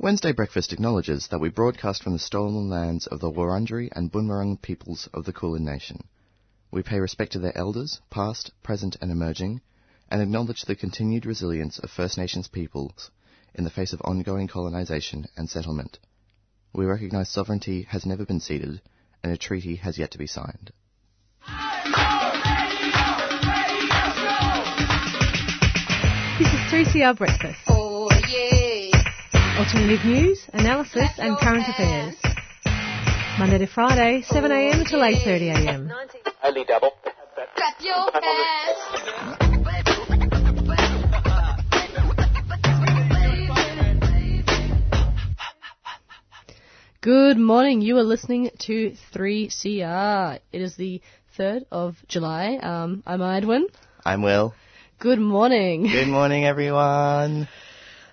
Wednesday Breakfast acknowledges that we broadcast from the stolen lands of the Wurundjeri and Bunurong peoples of the Kulin Nation. We pay respect to their elders, past, present and emerging, and acknowledge the continued resilience of First Nations peoples in the face of ongoing colonisation and settlement. We recognise sovereignty has never been ceded, and a treaty has yet to be signed. This is 3CR Breakfast. Yeah. Alternative news, analysis and current affairs. Monday to Friday, 7am till 8.30am. Only double. Clap your hands. Good morning, you are listening to 3CR. It is the 3rd of July. Um, I'm Edwin. I'm Will. Good morning. Good morning, everyone.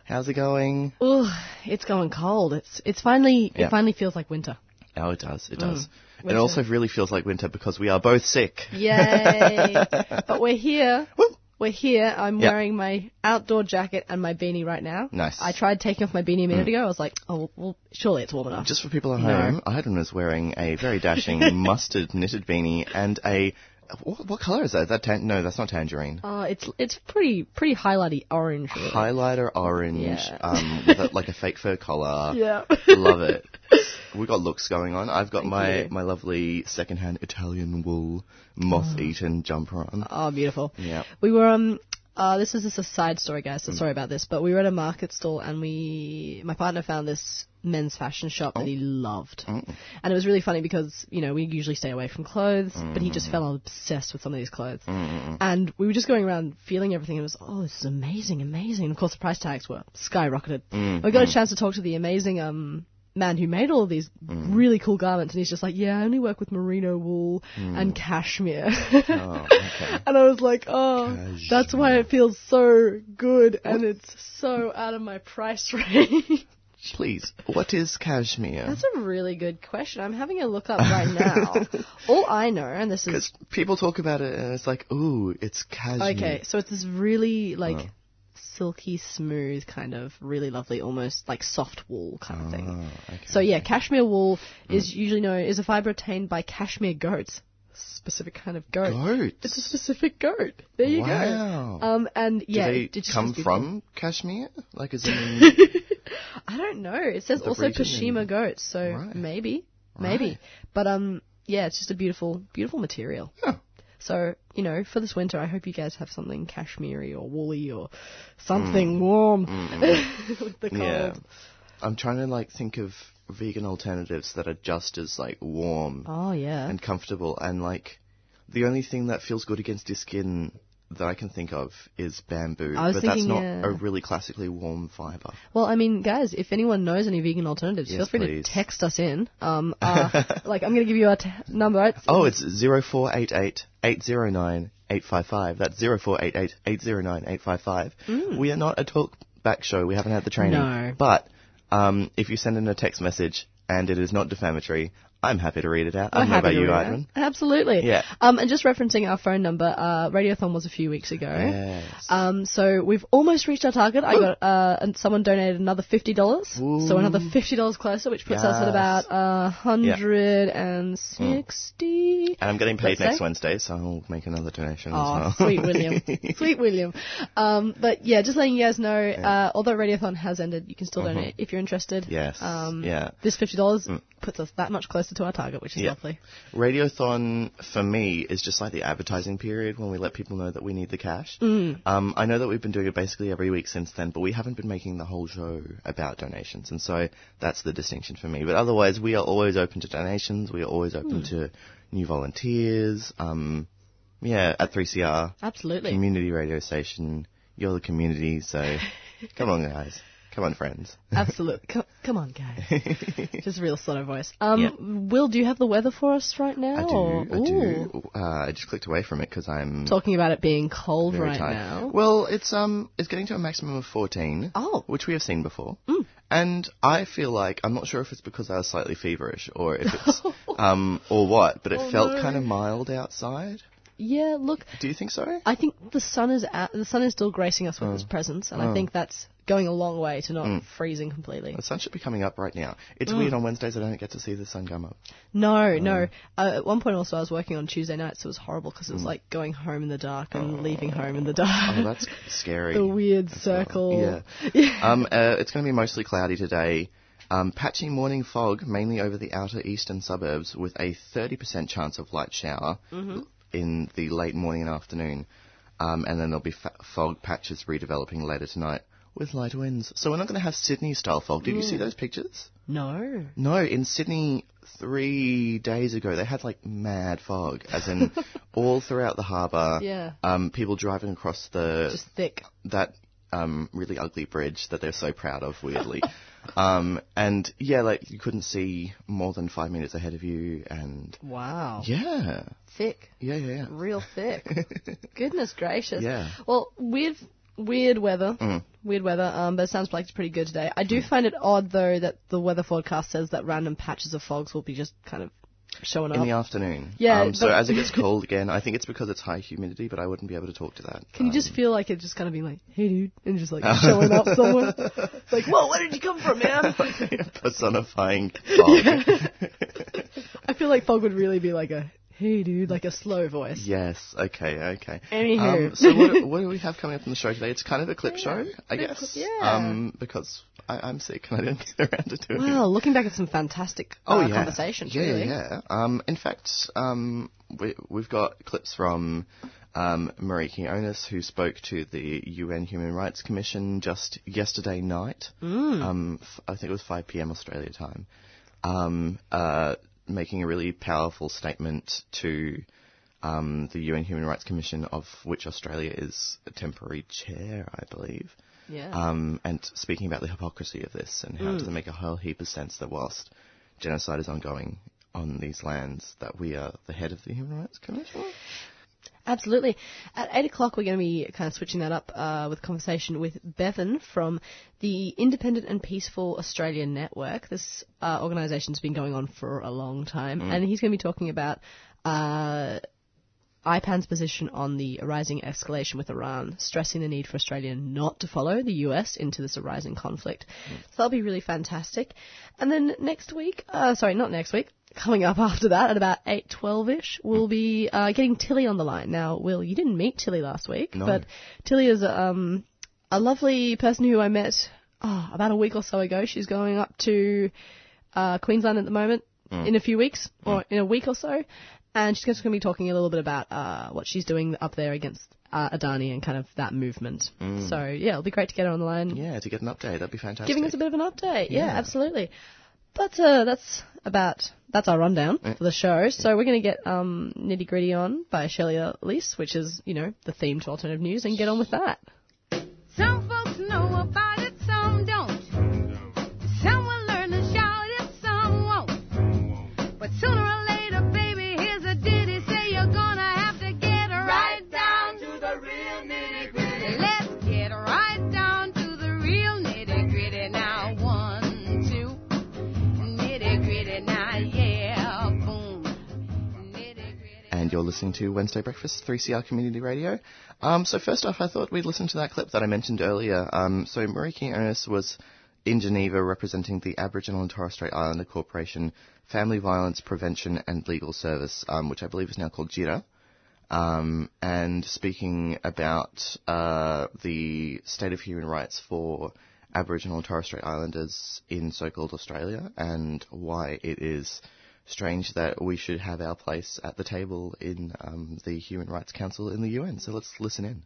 How's it going? Ooh, it's going cold. It's it's finally Yeah. it finally feels like winter. Oh, it does. It mm. does. It also really feels like winter because we are both sick. Yay! but we're here. Woo. We're here. I'm Yeah. wearing my outdoor jacket and my beanie right now. Nice. I tried taking off my beanie a minute mm. ago. I was like, oh, well, surely it's warm enough. Just for people at No. home, Ivan was wearing a very dashing mustard knitted beanie and a what, what color is that? Is that tan- no, that's not tangerine. Uh, it's it's pretty pretty highlighty orange. Really. Highlighter orange, Yeah. um, with a, like a fake fur collar. Yeah. Love it. We got looks going on. I've got Thank my you. my lovely secondhand Italian wool moth-eaten jumper on. Oh, beautiful. Yeah. We were um. Uh, this is just a side story, guys. So hmm. sorry about this, but we were at a market stall and we, my partner found this men's fashion shop that he oh. loved, oh. and it was really funny because you know we usually stay away from clothes, but he just hmm. fell obsessed with some of these clothes, hmm, and we were just going around feeling everything. And it was oh, this is amazing, amazing. And of course, the price tags were skyrocketed. We got a chance to talk to the amazing um man who made all of these mm. really cool garments, and he's just like, yeah, I only work with merino wool mm. and cashmere. Oh, okay. And I was like, oh, that's why it feels so good and it's so out of my price range. Please, what is cashmere? that's a really good question. I'm having a look up right now. All I know, and this is Because people talk about it and it's like, ooh, it's cashmere. okay, so it's this really like Oh. Silky smooth kind of really lovely, almost like soft wool kind of thing. Oh, okay. So yeah, cashmere wool is usually known is a fiber obtained by cashmere goats. Specific kind of goat. Goats. It's a specific goat. There you Wow. go. Um, and Do yeah, they it just come has to be- from Kashmir? Like, as in, I don't know. It says The also region Kashima in- goats, so Right. maybe, maybe. Right. But um, yeah, it's just a beautiful, beautiful material. Oh. So you know, for this winter, I hope you guys have something cashmere or woolly or something mm. warm mm, with the cold. yeah. I'm trying to like think of vegan alternatives that are just as like warm Oh yeah. and comfortable, and like the only thing that feels good against your skin that I can think of is bamboo, but that's not a really classically warm fiber. Well, I mean, guys, if anyone knows any vegan alternatives, Yes, feel free please. to text us in. Um, uh, like I'm gonna give you a t- number. Right? Oh, it's 0488 809 855. That's 0488 809 855. We are not a talk back show. We haven't had the training. No. But um, if you send in a text message and it is not defamatory, I'm happy to read it out. I We're don't know about you. Ivan. Absolutely. Yeah. Um, and just referencing our phone number, uh, Radiothon was a few weeks ago. Yes. Um, so we've almost reached our target. I got uh, and someone donated another fifty dollars, so another fifty dollars closer, which puts us at about hundred and sixty. and I'm getting paid next say. Wednesday, so I'll make another donation Oh, as well. sweet William, sweet William. Um, but yeah, just letting you guys know. Uh, although Radiothon has ended, you can still donate if you're interested. Mm-hmm. Yes, Um, yeah. This fifty dollars puts us that much closer to our target, which is Yeah. lovely. Radiothon for me is just like the advertising period when we let people know that we need the cash. Mm. Um, I know that we've been doing it basically every week since then, but we haven't been making the whole show about donations, and so that's the distinction for me. But otherwise, we are always open to donations. We are always open Mm. to new volunteers. Um, yeah, at 3CR Absolutely. community radio station. You're the community, so come on, guys. Come on, friends. Absolutely. Co- come on, guys. Just a real slow voice. Um, Yeah. Will, do you have the weather for us right now? I do. or- I Ooh. do. Uh, I just clicked away from it because I'm Talking about it being cold right tired. now. Well, it's um, it's getting to a maximum of 14. Oh. Mm. which we have seen before. And I feel like I'm not sure if it's because I was slightly feverish or if it's um or what, but it Oh, felt no. kind of mild outside. Yeah, look, Do you think so? I think the sun is out, the sun is still gracing us with its presence, and I think that's going a long way to not freezing completely. The sun should be coming up right now. It's Mm. weird on Wednesdays I don't get to see the sun come up. No, no. Uh, at one point also I was working on Tuesday nights, so it was horrible because it was like going home in the dark and leaving home in the dark. Oh, that's scary. the weird circle. Yeah. um, uh, it's going to be mostly cloudy today. Um, patchy morning fog, mainly over the outer eastern suburbs, with a 30% chance of light shower Mm-hmm. In the late morning and afternoon. Um, and then there'll be fa- fog patches redeveloping later tonight with light winds. So we're not going to have Sydney-style fog. Did you Mm. see those pictures? No. No, in Sydney three days ago, they had like mad fog, as in all throughout the harbour. Yeah. Um, people driving across the Just thick. that um, really ugly bridge that they're so proud of, weirdly. um, and yeah, like you couldn't see more than five minutes ahead of you, and Wow. yeah, Thick. yeah, yeah, yeah. Real thick. Goodness gracious. Yeah. Well, weird, weird weather. Mm. Weird weather. Um, but it sounds like it's pretty good today. I do find it odd though that the weather forecast says that random patches of fogs will be just kind of showing up In the afternoon. Yeah, Um, so as it gets cold again, I think it's because it's high humidity, but I wouldn't be able to talk to that. Can you Um, just feel like it just kind of being like, hey dude, and just like showing up somewhere? It's like, whoa, where did you come from, man? personifying fog? I feel like fog would really be like a, hey dude, like a slow voice. Yes. Okay. Okay. Anywho. Um, so what, what do we have coming up on the show today? It's kind of a clip show, I clip- guess. yeah. Um, because I, I'm sick and I didn't get around to doing it. Wow, looking back at some fantastic Oh uh, yeah, conversations, yeah, really. yeah. Um, in fact, um, we, we've got clips from um, Meriki Onus, who spoke to the UN Human Rights Commission just yesterday night. Mm. Um, f- I think it was 5 p.m. Australia time. Um, uh, making a really powerful statement to um, the UN Human Rights Commission, of which Australia is a temporary chair, I believe. Yeah. Um, and speaking about the hypocrisy of this and how it doesn't make a whole heap of sense that whilst genocide is ongoing on these lands, that we are the head of the Human Rights Commission. Absolutely. At 8 o'clock, we're going to be kind of switching that up uh, with a conversation with Bevan from the Independent and Peaceful Australian Network. This uh, organisation's been going on for a long time, and he's going to be talking about uh, IPAN's position on the arising escalation with Iran, stressing the need for Australia not to follow the US into this arising conflict. So that'll be really fantastic. And then next week, uh, sorry, not next week, coming up after that at about 8.12ish, we'll be uh, getting Tilly on the line. Now, Will, you didn't meet Tilly last week, No. but Tilly is um, a lovely person who I met oh, about a week or so ago. She's going up to uh, Queensland at the moment in a few weeks, or in a week or so. And she's just going to be talking a little bit about uh, what she's doing up there against uh, Adani and kind of that movement. So, yeah, it'll be great to get her on the line, Yeah, to get an update, that'd be fantastic. giving us a bit of an update. Yeah, Yeah. absolutely. But uh, that's about that's our rundown for the show. So we're going to get um, nitty gritty on by Shelley Elise, which is you know the theme to alternative news, and get on with that. Some folks know about you're listening to Wednesday Breakfast, 3CR Community Radio. Um, so first off, I thought we'd listen to that clip that I mentioned earlier. Um, so Meriki Onus was in Geneva representing the Aboriginal and Torres Strait Islander Corporation Family Violence Prevention and Legal Service, um, which I believe is now called Djirra, um, and speaking about uh, the state of human rights for Aboriginal and Torres Strait Islanders in so-called Australia and why it is strange that we should have our place at the table in um, the Human Rights Council in the UN. So let's listen in.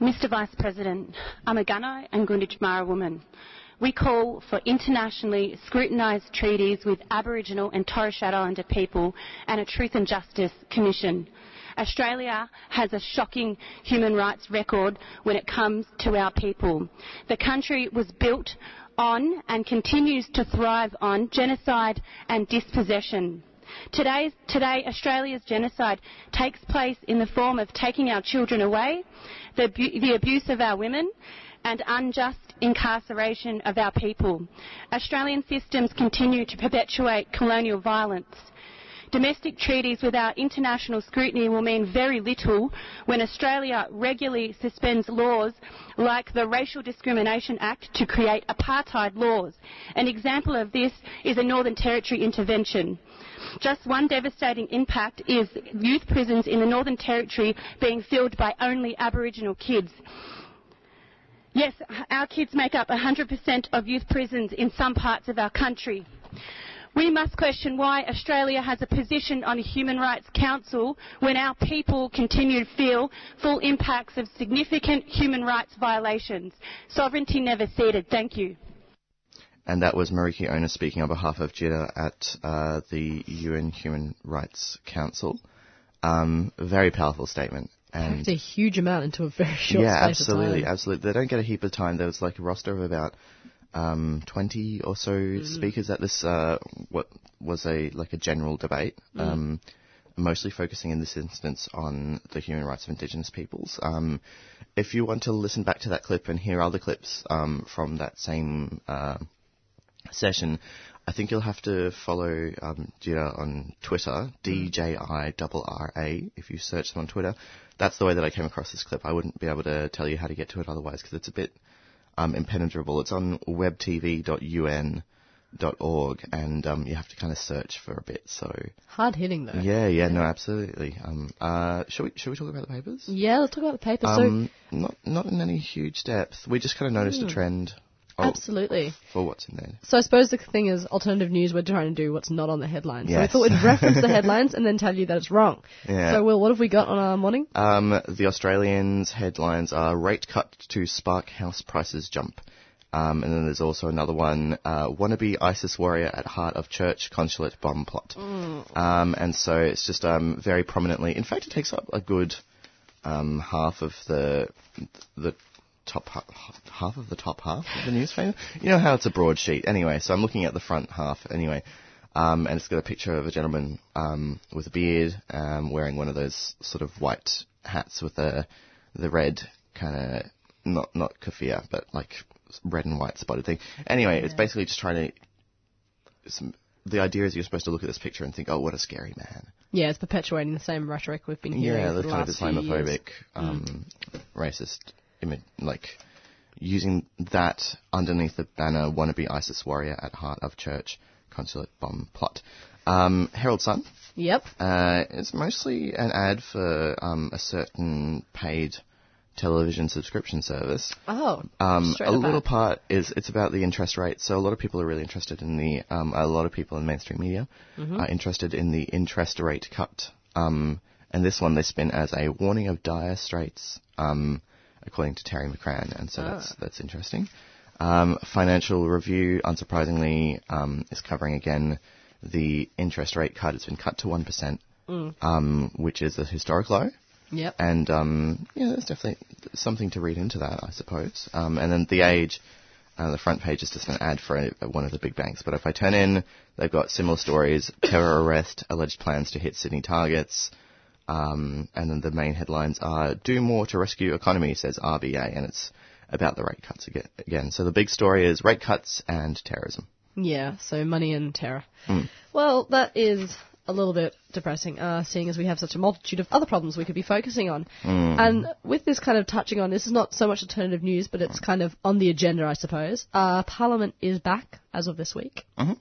Mr Vice President, I'm a Gunnai and Gunditjmara woman. We call for internationally scrutinised treaties with Aboriginal and Torres Strait Islander people and a Truth and Justice Commission. Australia has a shocking human rights record when it comes to our people. The country was built on and continues to thrive on genocide and dispossession. Today's, today, Australia's genocide takes place in the form of taking our children away, the, the abuse of our women, and unjust incarceration of our people. Australian systems continue to perpetuate colonial violence. Domestic treaties without international scrutiny will mean very little when Australia regularly suspends laws like the Racial Discrimination Act to create apartheid laws. An example of this is a Northern Territory intervention. Just one devastating impact is youth prisons in the Northern Territory being filled by only Aboriginal kids. Yes, our kids make up 100% of youth prisons in some parts of our country. We must question why Australia has a position on the Human Rights Council when our people continue to feel full impacts of significant human rights violations. Sovereignty never ceded. Thank you. And that was Meriki Onus speaking on behalf of Djirra at uh, the UN Human Rights Council. Um, very powerful statement. And Packed a huge amount into a very short yeah, space absolutely, of time. absolutely. They don't get a heap of time. There was like a roster of about um, 20 or so Mm-hmm. speakers at this uh, what was a like a general debate, Mm. um, mostly focusing in this instance on the human rights of Indigenous peoples. Um, if you want to listen back to that clip and hear other clips um, from that same uh, session, I think you'll have to follow um, Djirra on Twitter, D-J-I-R-R-A, if you search them on Twitter. That's the way that I came across this clip. I wouldn't be able to tell you how to get to it otherwise because it's a bit um, impenetrable. It's on webtv.un.org and um, you have to kind of search for a bit. So Hard hitting though. yeah, yeah, no, absolutely. Um, uh, shall we shall we talk about the papers? Yeah, let's talk about the papers. Um, not not in any huge depth. We just kind of noticed a trend. Oh, absolutely. For what's in there. So I suppose the thing is, alternative news. We're trying to do what's not on the headlines. Yes. So we thought we'd reference the headlines and then tell you that it's wrong. Yeah. So Will, what have we got on our morning? Um, the Australians' headlines are rate cut to spark house prices jump. Um, and then there's also another one, uh, wannabe ISIS warrior at heart of church consulate bomb plot. Um, and so it's just um, very prominently, in fact, it takes up a good um, half of the the top ha- half of the top half of the newspaper. You know how it's a broadsheet. Anyway, so I'm looking at the front half anyway. Um, and it's got a picture of a gentleman um, with a beard, um, wearing one of those sort of white hats with the the red kind of not not keffiyeh, but like red and white spotted thing. Anyway, it's basically just trying to. Some, the idea is you're supposed to look at this picture and think, oh, what a scary man. Yeah, it's perpetuating the same rhetoric we've been hearing Yeah, the the kind of. Islamophobic, um, racist, imi- like using that underneath the banner "wannabe ISIS warrior at heart of church consulate bomb plot." Um, Herald Sun. Yep. Uh, it's mostly an ad for um, a certain paid television subscription service. Oh. Um, a up little part is it's about the interest rate. So a lot of people are really interested in the um, a lot of people in mainstream media Mm-hmm. are interested in the interest rate cut. Um, and this one they spin as a warning of dire straits, um, according to Terry McCrann, and so that's that's interesting. Um, Financial Review, unsurprisingly, um, is covering again the interest rate cut. It's been cut to one um, which is a historic low. Yep. And um, yeah, there's definitely something to read into that, I suppose. Um, and then the age, uh, the front page is just an ad for a, one of the big banks. But if I turn in, they've got similar stories: terror arrest, alleged plans to hit Sydney targets. Um, and then the main headlines are "Do more to rescue economy," says RBA, and it's about the rate cuts again. So the big story is rate cuts and terrorism. Yeah, so money and terror. Hmm. Well, that is a little bit depressing, uh, seeing as we have such a multitude of other problems we could be focusing on. Hmm. And with this kind of touching on, this is not so much alternative news, but it's kind of on the agenda, I suppose. Uh, Parliament is back as of this week. Mm-hmm.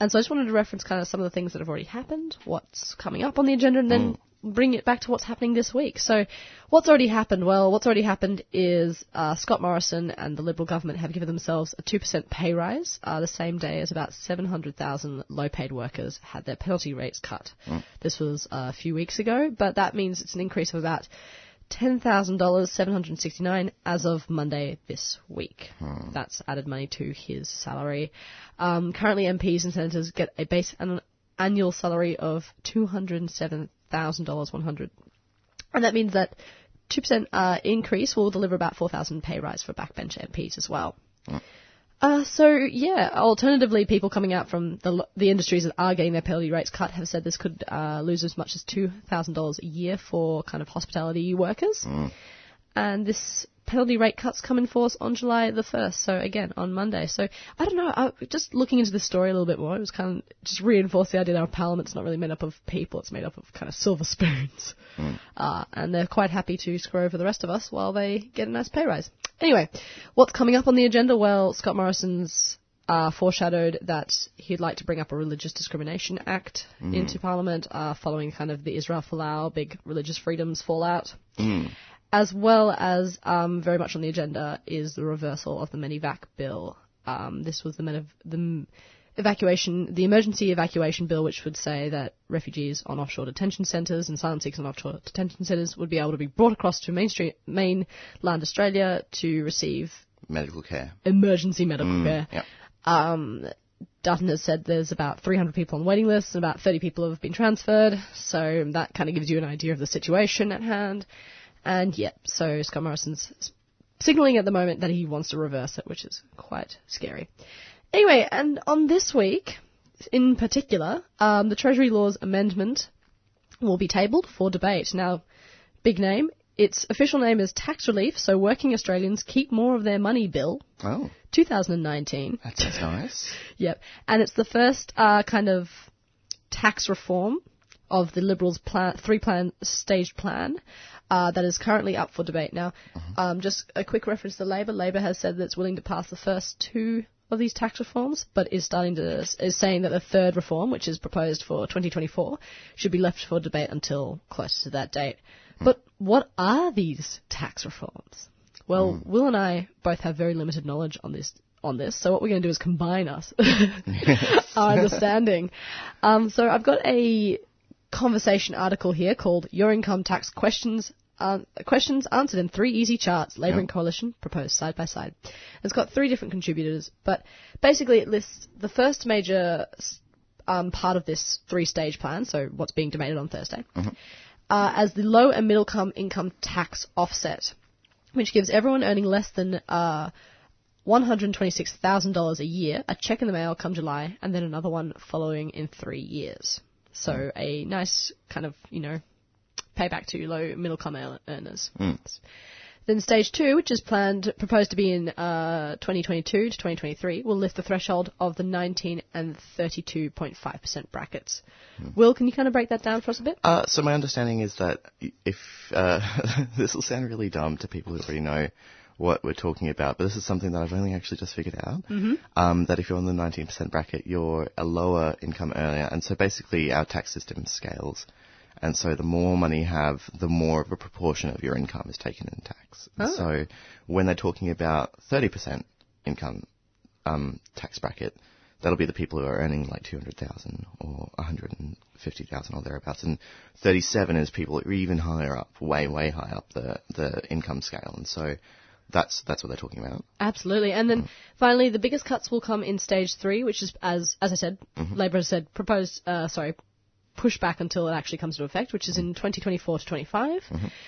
And so I just wanted to reference kind of some of the things that have already happened, what's coming up on the agenda, and then bring it back to what's happening this week. So, what's already happened? Well, what's already happened is uh, Scott Morrison and the Liberal government have given themselves a 2% pay rise, uh, the same day as about 700,000 low paid workers had their penalty rates cut. This was uh, a few weeks ago, but that means it's an increase of about $10,000, 769 as of Monday this week. That's added money to his salary. Um, currently, MPs and senators get a base an annual salary of $207,100. And that means that 2% uh, increase will deliver about 4,000 pay rise for backbench MPs as well. Uh, so yeah, alternatively, people coming out from the the industries that are getting their penalty rates cut have said this could uh, lose as much as two thousand dollars a year for kind of hospitality workers, and this penalty rate cuts come in force on July the 1st, so again, on Monday. So, I don't know, I, just looking into the story a little bit more, it was kind of just reinforced the idea that our parliament's not really made up of people, it's made up of kind of silver spoons. Uh, and they're quite happy to screw over the rest of us while they get a nice pay rise. Anyway, what's coming up on the agenda? Well, Scott Morrison's uh, foreshadowed that he'd like to bring up a Religious Discrimination Act into Parliament, uh, following kind of the Israel Folau big religious freedoms fallout. As well as um, very much on the agenda is the reversal of the Medevac bill. Um, this was the, Mediv- the evacuation, the emergency evacuation bill, which would say that refugees on offshore detention centres and asylum seekers on offshore detention centres would be able to be brought across to mainstream, mainland Australia to receive Medical care. emergency medical care. Yep. Um, Dutton has said there's about 300 people on the waiting list and about 30 people have been transferred, so that kind of gives you an idea of the situation at hand. And yep, so Scott Morrison's s- signalling at the moment that he wants to reverse it, which is quite scary. Anyway, and on this week, in particular, um, the Treasury Laws Amendment will be tabled for debate. Now, big name. Its official name is Tax Relief, so Working Australians Keep More of Their Money Bill, Oh, 2019. That's nice. Yep. And it's the first uh, kind of tax reform of the Liberals' plan, three plan staged plan uh, that is currently up for debate now. Um, just a quick reference to Labor. Labor has said that it's willing to pass the first two of these tax reforms, but is starting to is saying that the third reform, which is proposed for 2024, should be left for debate until closer to that date. But what are these tax reforms? Well, Will and I both have very limited knowledge on this. On this, so what we're going to do is combine us, our understanding. Um, so I've got a conversation article here called "Your Income Tax Questions." Uh, questions answered in three easy charts, Labour and Coalition proposed side by side. It's got three different contributors, but basically it lists the first major um, part of this three-stage plan, so what's being debated on Thursday, uh, as the low and middle income income tax offset, which gives everyone earning less than uh, $126,000 a year a check in the mail come July, and then another one following in three years. So a nice kind of, you know, payback to low middle income ear- earners. Then stage two, which is planned, proposed to be in uh, 2022 to 2023, will lift the threshold of the 19 and 32.5% brackets. Will, can you kind of break that down for us a bit? Uh, so my understanding is that if uh, this will sound really dumb to people who already know what we're talking about, but this is something that I've only actually just figured out. Mm-hmm. Um, that if you're on the 19% bracket, you're a lower income earner, and so basically our tax system scales. And so the more money you have, the more of a proportion of your income is taken in tax. And So when they're talking about 30% income um, tax bracket, that'll be the people who are earning like 200,000 or 150,000 or thereabouts. And 37 is people who are even higher up, way, way high up the, the income scale. And so that's, that's what they're talking about. Absolutely. And then mm-hmm. finally, the biggest cuts will come in stage three, which is, as as I said, mm-hmm. Labor has said, proposed, uh, sorry, push back until it actually comes into effect, which is in mm-hmm. 2024 to 25,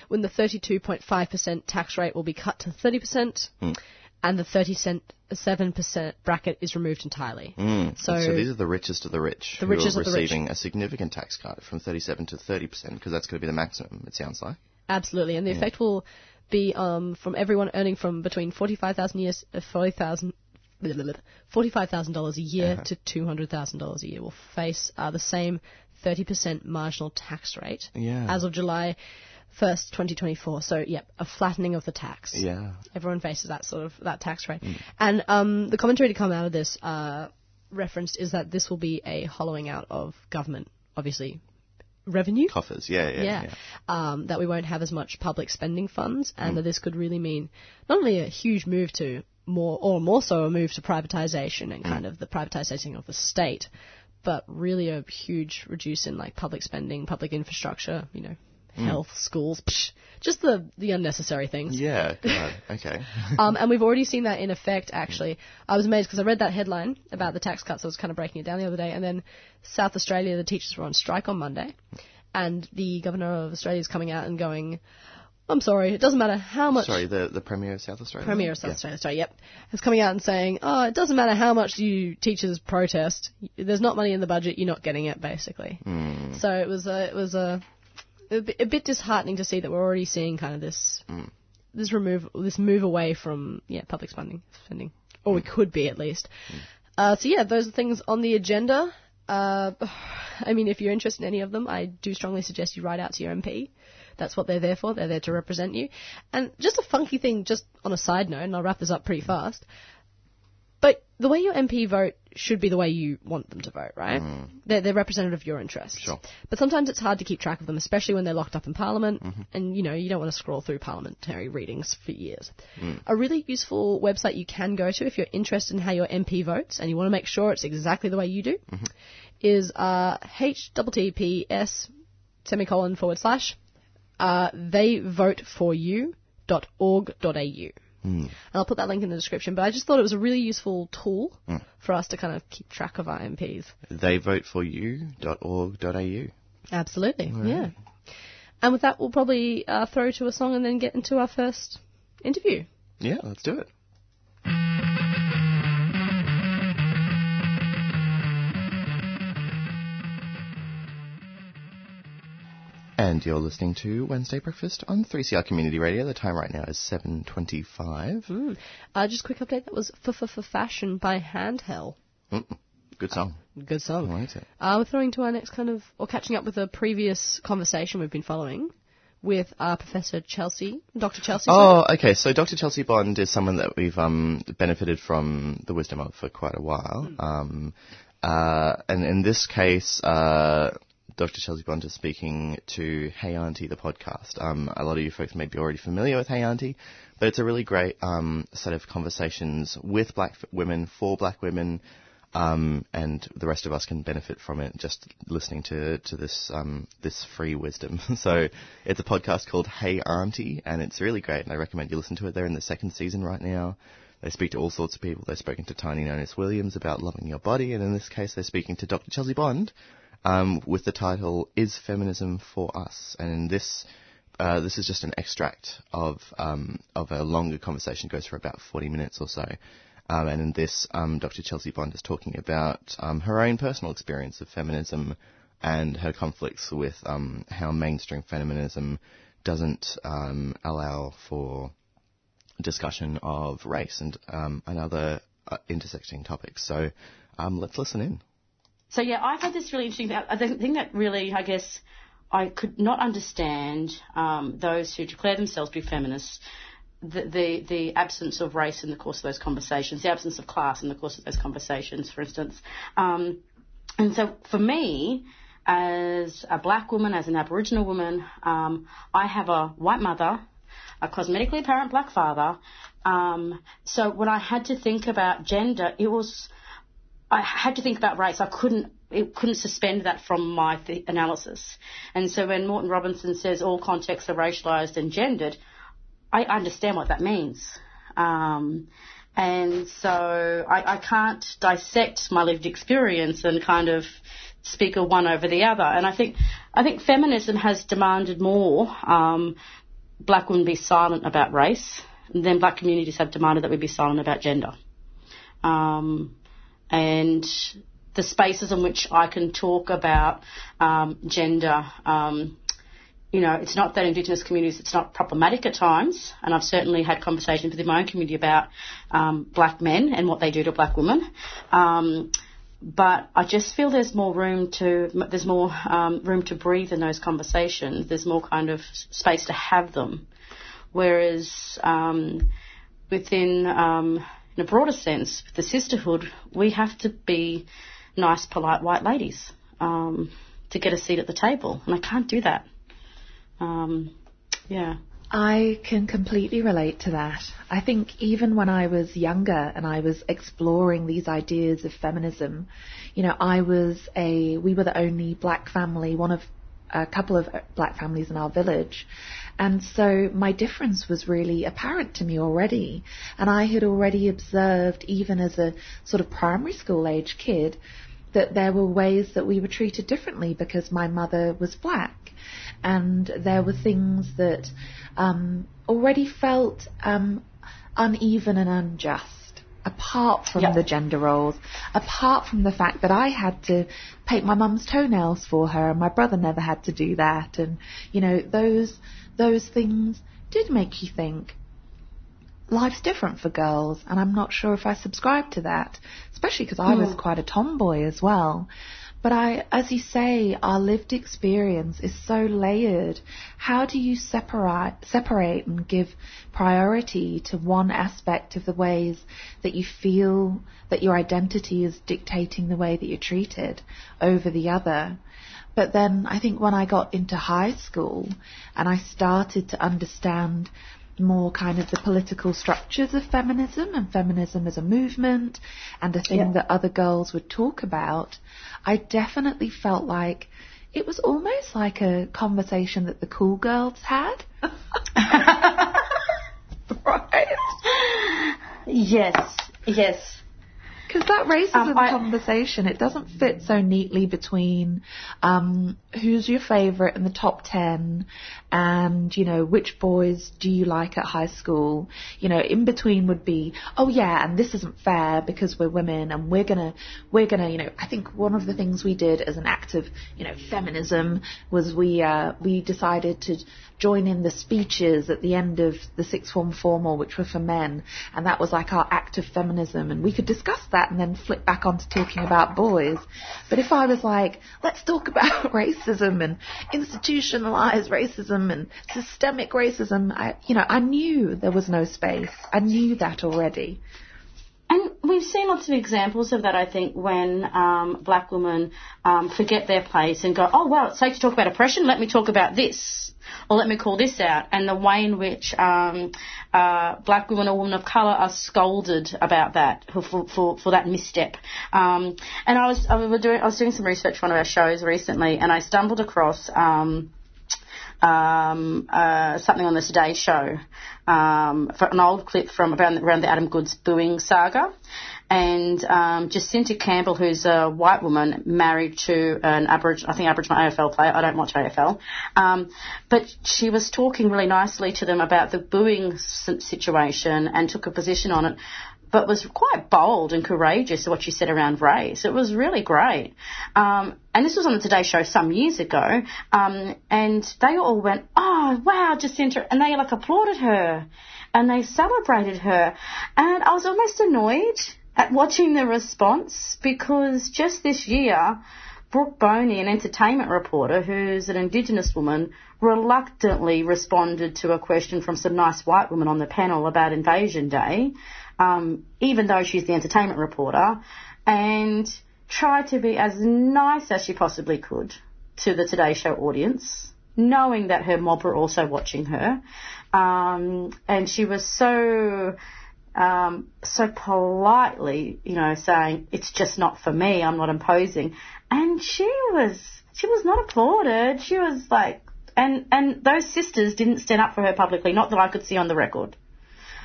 when the 32.5% tax rate will be cut to 30%, mm. and the 37% bracket is removed entirely. Mm. So, So these are the richest of the rich The who richest are of the rich. receiving a significant tax cut from 37 to 30% because that's going to be the maximum, it sounds like. Absolutely, and the mm. effect will be um, from everyone earning from between forty-five thousand years, uh, forty thousand. Forty-five thousand dollars a year to two hundred thousand dollars a year will face uh, the same thirty percent marginal tax rate Yeah. as of July first, twenty twenty-four. So, yep, a flattening of the tax. Yeah. Everyone faces that sort of that tax rate, and um, the commentary to come out of this uh, referenced is that this will be a hollowing out of government, obviously revenue. Coffers, yeah, yeah, yeah, yeah. Um, that we won't have as much public spending funds, and that this could really mean not only a huge move to more, or more so a move to privatization and kind of the privatizing of the state, but really a huge reduce in like public spending, public infrastructure, you know, health, schools, psh, just the the unnecessary things. Yeah, God, okay. Um, and we've already seen that in effect, actually. I was amazed because I read that headline about the tax cuts. I was kind of breaking it down the other day. And then South Australia, the teachers were on strike on Monday. And the governor of Australia is coming out and going, I'm sorry, it doesn't matter how much. Sorry, the, the Premier of South Australia? Premier of South Yeah. Australia, sorry, yep, is coming out and saying, oh, it doesn't matter how much you teachers protest. There's not money in the budget. You're not getting it, basically. Hmm. So it was a, it was a, a bit, a bit disheartening to see that we're already seeing kind of this this remove this move away from yeah public spending spending, or we could be at least. Uh, so yeah, those are things on the agenda. Uh, I mean, if you're interested in any of them, I do strongly suggest you write out to your MP. That's what they're there for. They're there to represent you. And just a funky thing, just on a side note, and I'll wrap this up pretty fast. But the way your MP vote should be the way you want them to vote, right? They're, they're representative of your interests. Sure. But sometimes it's hard to keep track of them, especially when they're locked up in Parliament, and you know you don't want to scroll through parliamentary readings for years. A really useful website you can go to if you're interested in how your MP votes and you want to make sure it's exactly the way you do is uh, https semicolon forward slash uh, they vote for you dot org dot au. And I'll put that link in the description. But I just thought it was a really useful tool for us to kind of keep track of our MPs. Theyvoteforyou.org.au. Absolutely, yeah. And with that, we'll probably uh, throw to a song and then get into our first interview. Yeah, let's do it. And you're listening to Wednesday Breakfast on 3CR Community Radio. The time right now is 7.25. Uh, just a quick update. That was f f Fashion by Handheld. Mm, Good song. Good I song. liked it. Uh, we're throwing to our next kind of, or catching up with a previous conversation we've been following with uh, Professor Chelsea, Dr. Chelsea. Oh, okay. So Dr. Chelsea Bond is someone that we've um, benefited from the wisdom of for quite a while. Um, uh, and in this case, uh, Dr. Chelsea Bond is speaking to Hey Auntie, the podcast. Um, a lot of you folks may be already familiar with Hey Auntie, but it's a really great um, set of conversations with black women, for black women, um, and the rest of us can benefit from it just listening to to this um, this free wisdom. so it's a podcast called Hey Auntie, and it's really great, and I recommend you listen to it. They're in the second season right now. They speak to all sorts of people. They've spoken to Tiny Nonis Williams about loving your body, and in this case, they're speaking to Dr. Chelsea Bond um, with the title "Is Feminism for Us?" And this. Uh, this is just an extract of um, of a longer conversation. It goes for about 40 minutes or so. Um, and in this, um, Dr. Chelsea Bond is talking about um, her own personal experience of feminism and her conflicts with um, how mainstream feminism doesn't um, allow for discussion of race and um, and other uh, intersecting topics. So um, let's listen in. So yeah, I've had this really interesting. The thing that really, I guess, I could not understand um, those who declare themselves to be feminists. The, the the absence of race in the course of those conversations, the absence of class in the course of those conversations, for instance. Um, and so for me, as a black woman, as an Aboriginal woman, um, I have a white mother, a cosmetically apparent black father. Um, so when I had to think about gender, it was I had to think about race. I couldn't it couldn't suspend that from my th- analysis. And so when Moreton-Robinson says all contexts are racialized and gendered, I understand what that means. Um, and so I, I can't dissect my lived experience and kind of speak of one over the other. And I think I think feminism has demanded more. Um, black women be silent about race, then black communities have demanded that we be silent about gender. Um, and the spaces in which I can talk about um, gender. Um, you know, it's not that Indigenous communities, it's not problematic at times, and I've certainly had conversations within my own community about um, black men and what they do to black women. Um, but I just feel there's more room to there's more um, room to breathe in those conversations. There's more kind of space to have them, whereas um, within um, in a broader sense, the sisterhood, we have to be nice, polite white ladies um, to get a seat at the table, and I can't do that. Um, yeah. I can completely relate to that. I think even when I was younger and I was exploring these ideas of feminism, you know, I was a, we were the only black family, one of a couple of black families in our village. And so my difference was really apparent to me already. And I had already observed, even as a sort of primary school age kid, that there were ways that we were treated differently because my mother was black. And there were things that um, already felt um, uneven and unjust, apart from Yeah. the gender roles, apart from the fact that I had to paint my mum's toenails for her and my brother never had to do that. And, you know, those, those things did make you think, life's different for girls, and I'm not sure if I subscribe to that, especially because I was hmm. quite a tomboy as well. But I, as you say, our lived experience is so layered. How do you separate, separate and give priority to one aspect of the ways that you feel that your identity is dictating the way that you're treated over the other? But then I think when I got into high school and I started to understand more kind of the political structures of feminism and feminism as a movement and a thing Yeah. that other girls would talk about, I definitely felt like it was almost like a conversation that the cool girls had. right? Yes, yes. Because that racism Um, I- conversation, it doesn't fit so neatly between um, who's your favourite in the top ten and, you know, which boys do you like at high school. You know, in between would be, oh yeah, and this isn't fair because we're women and we're gonna, we're gonna, you know, I think one of the things we did as an act of, you know, feminism was we, uh, we decided to join in the speeches at the end of the sixth form formal, which were for men, and that was like our act of feminism, and we could discuss that and then flip back onto talking about boys. But if I was like, let's talk about racism and institutionalized racism and systemic racism, I, you know, I knew there was no space. I knew that already. And we've seen lots of examples of that, I think, when um, black women um, forget their place and go, oh, well, it's safe to talk about oppression, let me talk about this, or let me call this out. And the way in which um, uh, black women or women of colour are scolded about that, for, for, for that misstep. Um, and I was, I, was doing, I was doing some research for one of our shows recently, and I stumbled across... Um, um, uh, something on the Today Show, um, for an old clip from around, around the Adam Goodes booing saga. And um, Jesinta Campbell, who's a white woman married to an Aboriginal, I think Aboriginal AFL player. I don't watch AFL, um, but she was talking really nicely to them about the booing situation and took a position on it but was quite bold and courageous what she said around race. It was really great. Um, and this was on the Today Show some years ago. Um, and they all went, oh, wow, Jesinta. And they like applauded her and they celebrated her. And I was almost annoyed at watching the response because just this year, Brooke Boney, an entertainment reporter who's an Indigenous woman, reluctantly responded to a question from some nice white women on the panel about Invasion Day, um, even though she's the entertainment reporter, and tried to be as nice as she possibly could to the Today Show audience, knowing that her mob were also watching her. Um, and she was so um, so politely, you know, saying it's just not for me. I'm not imposing, and she was she was not applauded. She was like, and and those sisters didn't stand up for her publicly, not that I could see on the record.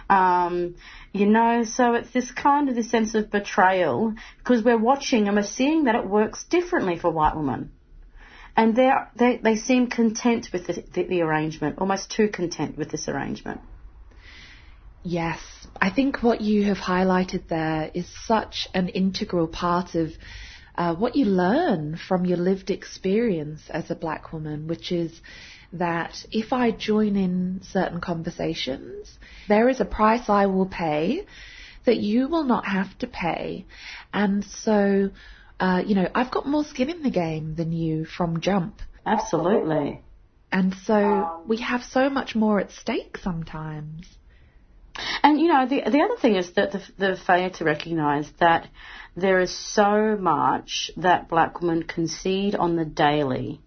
Um, you know, so it's this kind of this sense of betrayal because we're watching and we're seeing that it works differently for white women. And they they seem content with the, the, the arrangement, almost too content with this arrangement. Yes, I think what you have highlighted there is such an integral part of uh, what you learn from your lived experience as a black woman, which is that if I join in certain conversations, there is a price I will pay that you will not have to pay. And so, uh, you know, I've got more skin in the game than you from jump. Absolutely. And so we have so much more at stake sometimes. And you know, the the other thing is that the, the failure to recognise that there is so much that black women concede on the daily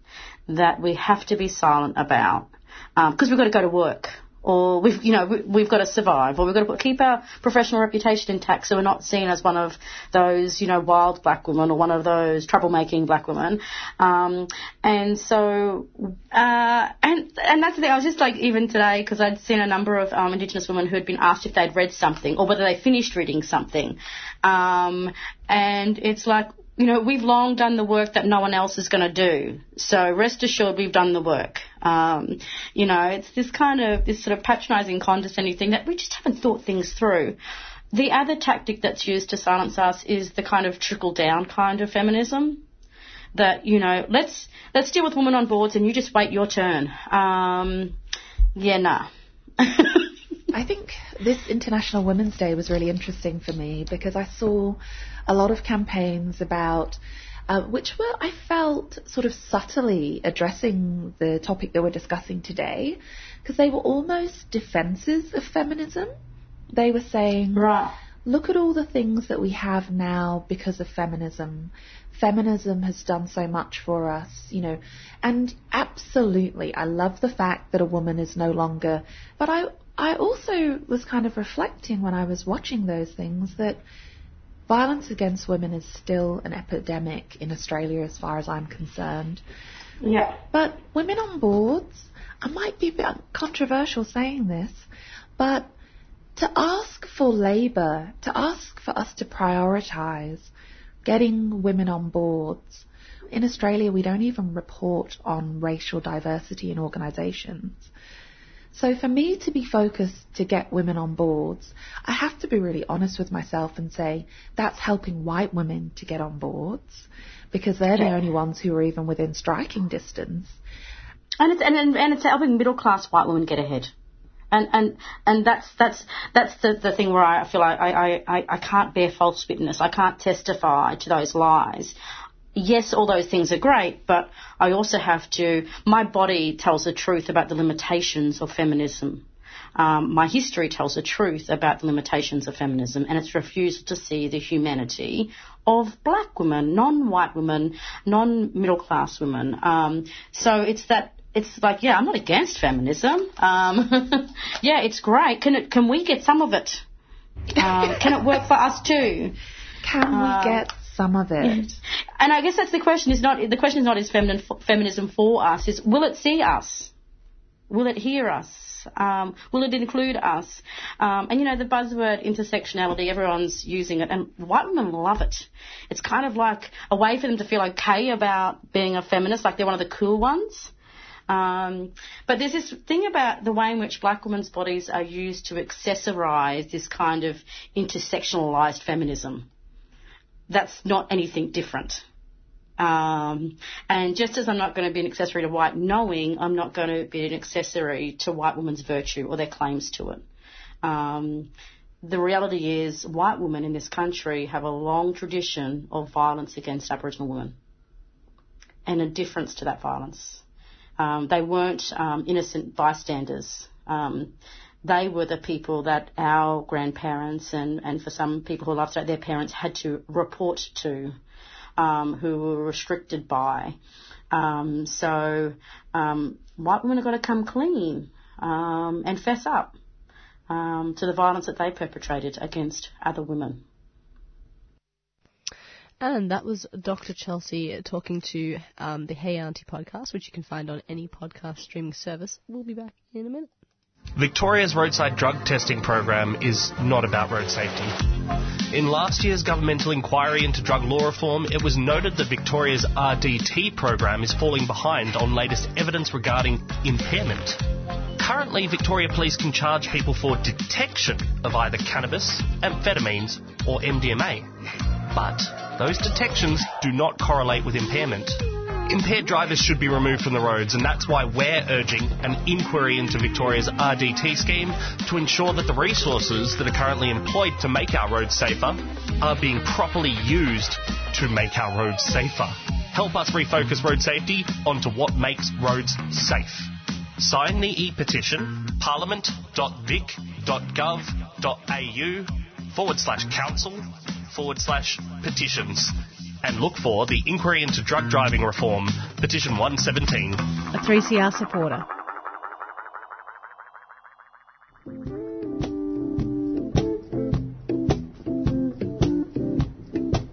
that we have to be silent about um, because we've got to go to work. Or we've, you know, we- we've got to survive, or we've got to keep our professional reputation intact, so we're not seen as one of those, you know, wild black women or one of those troublemaking black women. Um, and so, uh, and and that's the thing. I was just like, even today, because I'd seen a number of um, Indigenous women who had been asked if they'd read something or whether they finished reading something, um, and it's like, you know, we've long done the work that no one else is going to do. So rest assured, we've done the work. Um, you know, it's this kind of this sort of patronising, condescending thing that we just haven't thought things through. The other tactic that's used to silence us is the kind of trickle down kind of feminism. That you know, let's let's deal with women on boards and you just wait your turn. Um, yeah, nah. I think this International Women's Day was really interesting for me because I saw a lot of campaigns about uh, which were, I felt, sort of subtly addressing the topic that we're discussing today, because they were almost defenses of feminism. They were saying, Right. look at all the things that we have now because of feminism. Feminism has done so much for us, you know, and absolutely, I love the fact that a woman is no longer, but I, I also was kind of reflecting when I was watching those things that violence against women is still an epidemic in Australia as far as I'm concerned. Yeah. But women on boards, I might be a bit controversial saying this, but to ask for labour, to ask for us to prioritise getting women on boards. In Australia, we don't even report on racial diversity in organisations. So for me to be focused to get women on boards, I have to be really honest with myself and say that's helping white women to get on boards because they're the only ones who are even within striking distance. And it's and, and, and it's helping middle class white women get ahead. And and and that's that's that's the, the thing where I feel like I, I, I, I can't bear false witness. I can't testify to those lies. Yes, all those things are great, but I also have to. My body tells the truth about the limitations of feminism. Um, my history tells the truth about the limitations of feminism and its refusal to see the humanity of black women, non-white women, non-middle class women. Um, so it's that. It's like, yeah, I'm not against feminism. Um, yeah, it's great. Can it? Can we get some of it? Um, can it work for us too? Can we get some of it? And I guess that's the question. Is not the question is not is feminine, feminism for us? Is will it see us? Will it hear us? Um, will it include us? Um, and you know the buzzword intersectionality, everyone's using it, and white women love it. It's kind of like a way for them to feel okay about being a feminist, like they're one of the cool ones. Um, but there's this thing about the way in which black women's bodies are used to accessorize this kind of intersectionalized feminism that's not anything different. Um, and just as I'm not going to be an accessory to white knowing, I'm not going to be an accessory to white women's virtue or their claims to it. Um, the reality is, white women in this country have a long tradition of violence against Aboriginal women and a difference to that violence. Um, they weren't um, innocent bystanders. They were the people that our grandparents and, and for some people who loved their parents had to report to, um, who were restricted by. Um, so um, white women have got to come clean um, and fess up um, to the violence that they perpetrated against other women. And that was Dr. Chelsea talking to um, the Hey Auntie podcast, which you can find on any podcast streaming service. We'll be back in a minute. Victoria's roadside drug testing program is not about road safety. In last year's governmental inquiry into drug law reform, it was noted that Victoria's RDT program is falling behind on latest evidence regarding impairment. Currently, Victoria Police can charge people for detection of either cannabis, amphetamines, or MDMA. But those detections do not correlate with impairment. Impaired drivers should be removed from the roads, and that's why we're urging an inquiry into Victoria's RDT scheme to ensure that the resources that are currently employed to make our roads safer are being properly used to make our roads safer. Help us refocus road safety onto what makes roads safe. Sign the e-petition parliament.vic.gov.au forward slash council forward slash petitions and look for the Inquiry into Drug Driving Reform, Petition 117. A 3CR supporter.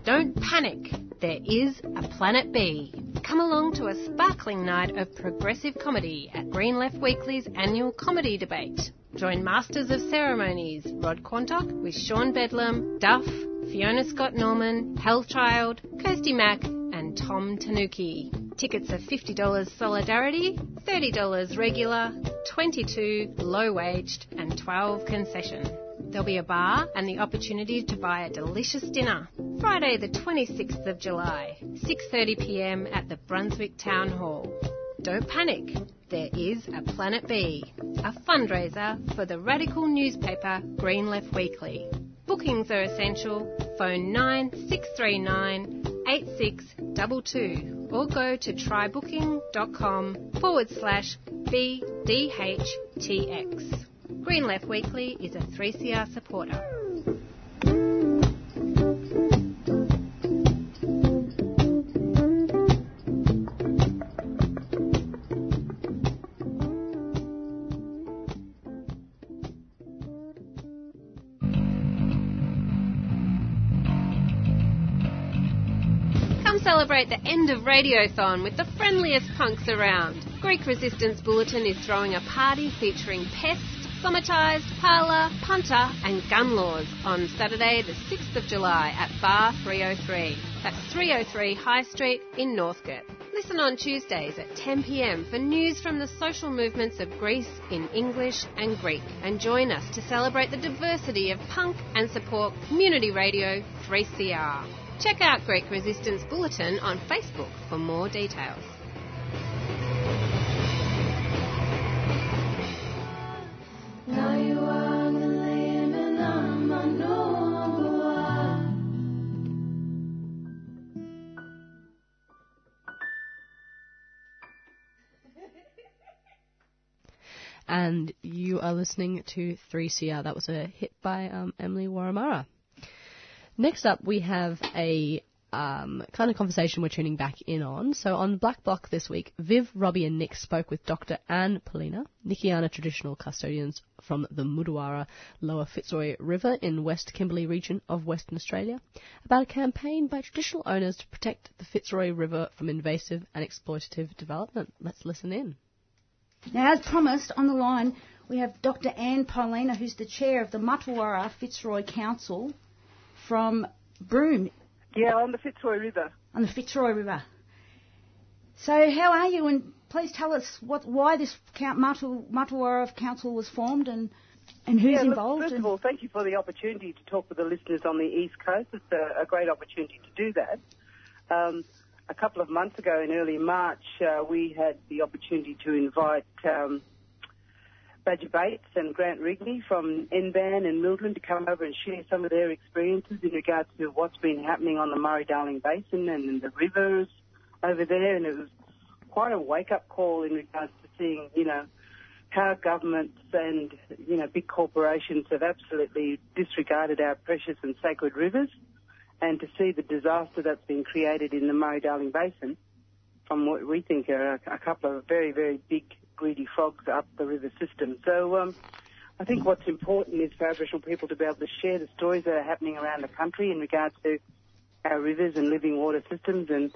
Don't panic. There is a Planet B. Come along to a sparkling night of progressive comedy at Green Left Weekly's annual comedy debate. Join Masters of Ceremonies Rod Quantock with Sean Bedlam, Duff, Fiona Scott Norman, Hellchild, Kirsty Mack, and Tom Tanuki. Tickets are $50 Solidarity, $30 regular, $22 low waged, and $12 concession. There'll be a bar and the opportunity to buy a delicious dinner. Friday the 26th of July, 6:30 p.m. at the Brunswick Town Hall. Don't panic. There is a Planet B, a fundraiser for the radical newspaper Green Left Weekly. Bookings are essential. Phone 9639 8622 or go to trybooking.com forward slash BDHTX. Green Left Weekly is a 3CR supporter. Celebrate the end of Radiothon with the friendliest punks around. Greek Resistance Bulletin is throwing a party featuring Pest, Somatized, Parlour, Punter, and Gun Laws on Saturday, the 6th of July at Bar 303. That's 303 High Street in Northcote. Listen on Tuesdays at 10pm for news from the social movements of Greece in English and Greek. And join us to celebrate the diversity of punk and support community radio 3CR. Check out Greek Resistance Bulletin on Facebook for more details. and you are listening to 3CR. That was a hit by um, Emily Wurramara. Next up, we have a um, kind of conversation we're tuning back in on. So on Black Block this week, Viv, Robbie, and Nick spoke with Dr. Anne Poelina, Nyikina traditional custodians from the Mardoowarra Lower Fitzroy River in West Kimberley region of Western Australia, about a campaign by traditional owners to protect the Fitzroy River from invasive and exploitative development. Let's listen in. Now, as promised, on the line we have Dr. Anne Poelina, who's the chair of the Martuwarra Fitzroy Council from Broome Yeah, on the Fitzroy River. on the Fitzroy River. So, how are you? And please tell us what, why this count, Matu, Council was formed and, and who's yeah, look, involved. first of all, thank you for the opportunity to talk with the listeners on the East Coast. It's a, a great opportunity to do that. Um, a couple of months ago, in early March, uh, we had the opportunity to invite um, Badger Bates and Grant Rigney from NBAN and MLDRIN to come over and share some of their experiences in regards to what's been happening on the Murray-Darling Basin and the rivers over there. And it was quite a wake-up call in regards to seeing, you know, how governments and, you know, big corporations have absolutely disregarded our precious and sacred rivers and to see the disaster that's been created in the Murray-Darling Basin from what we think are a couple of very, very big greedy frogs up the river system. So um, I think what's important is for Aboriginal people to be able to share the stories that are happening around the country in regards to our rivers and living water systems and,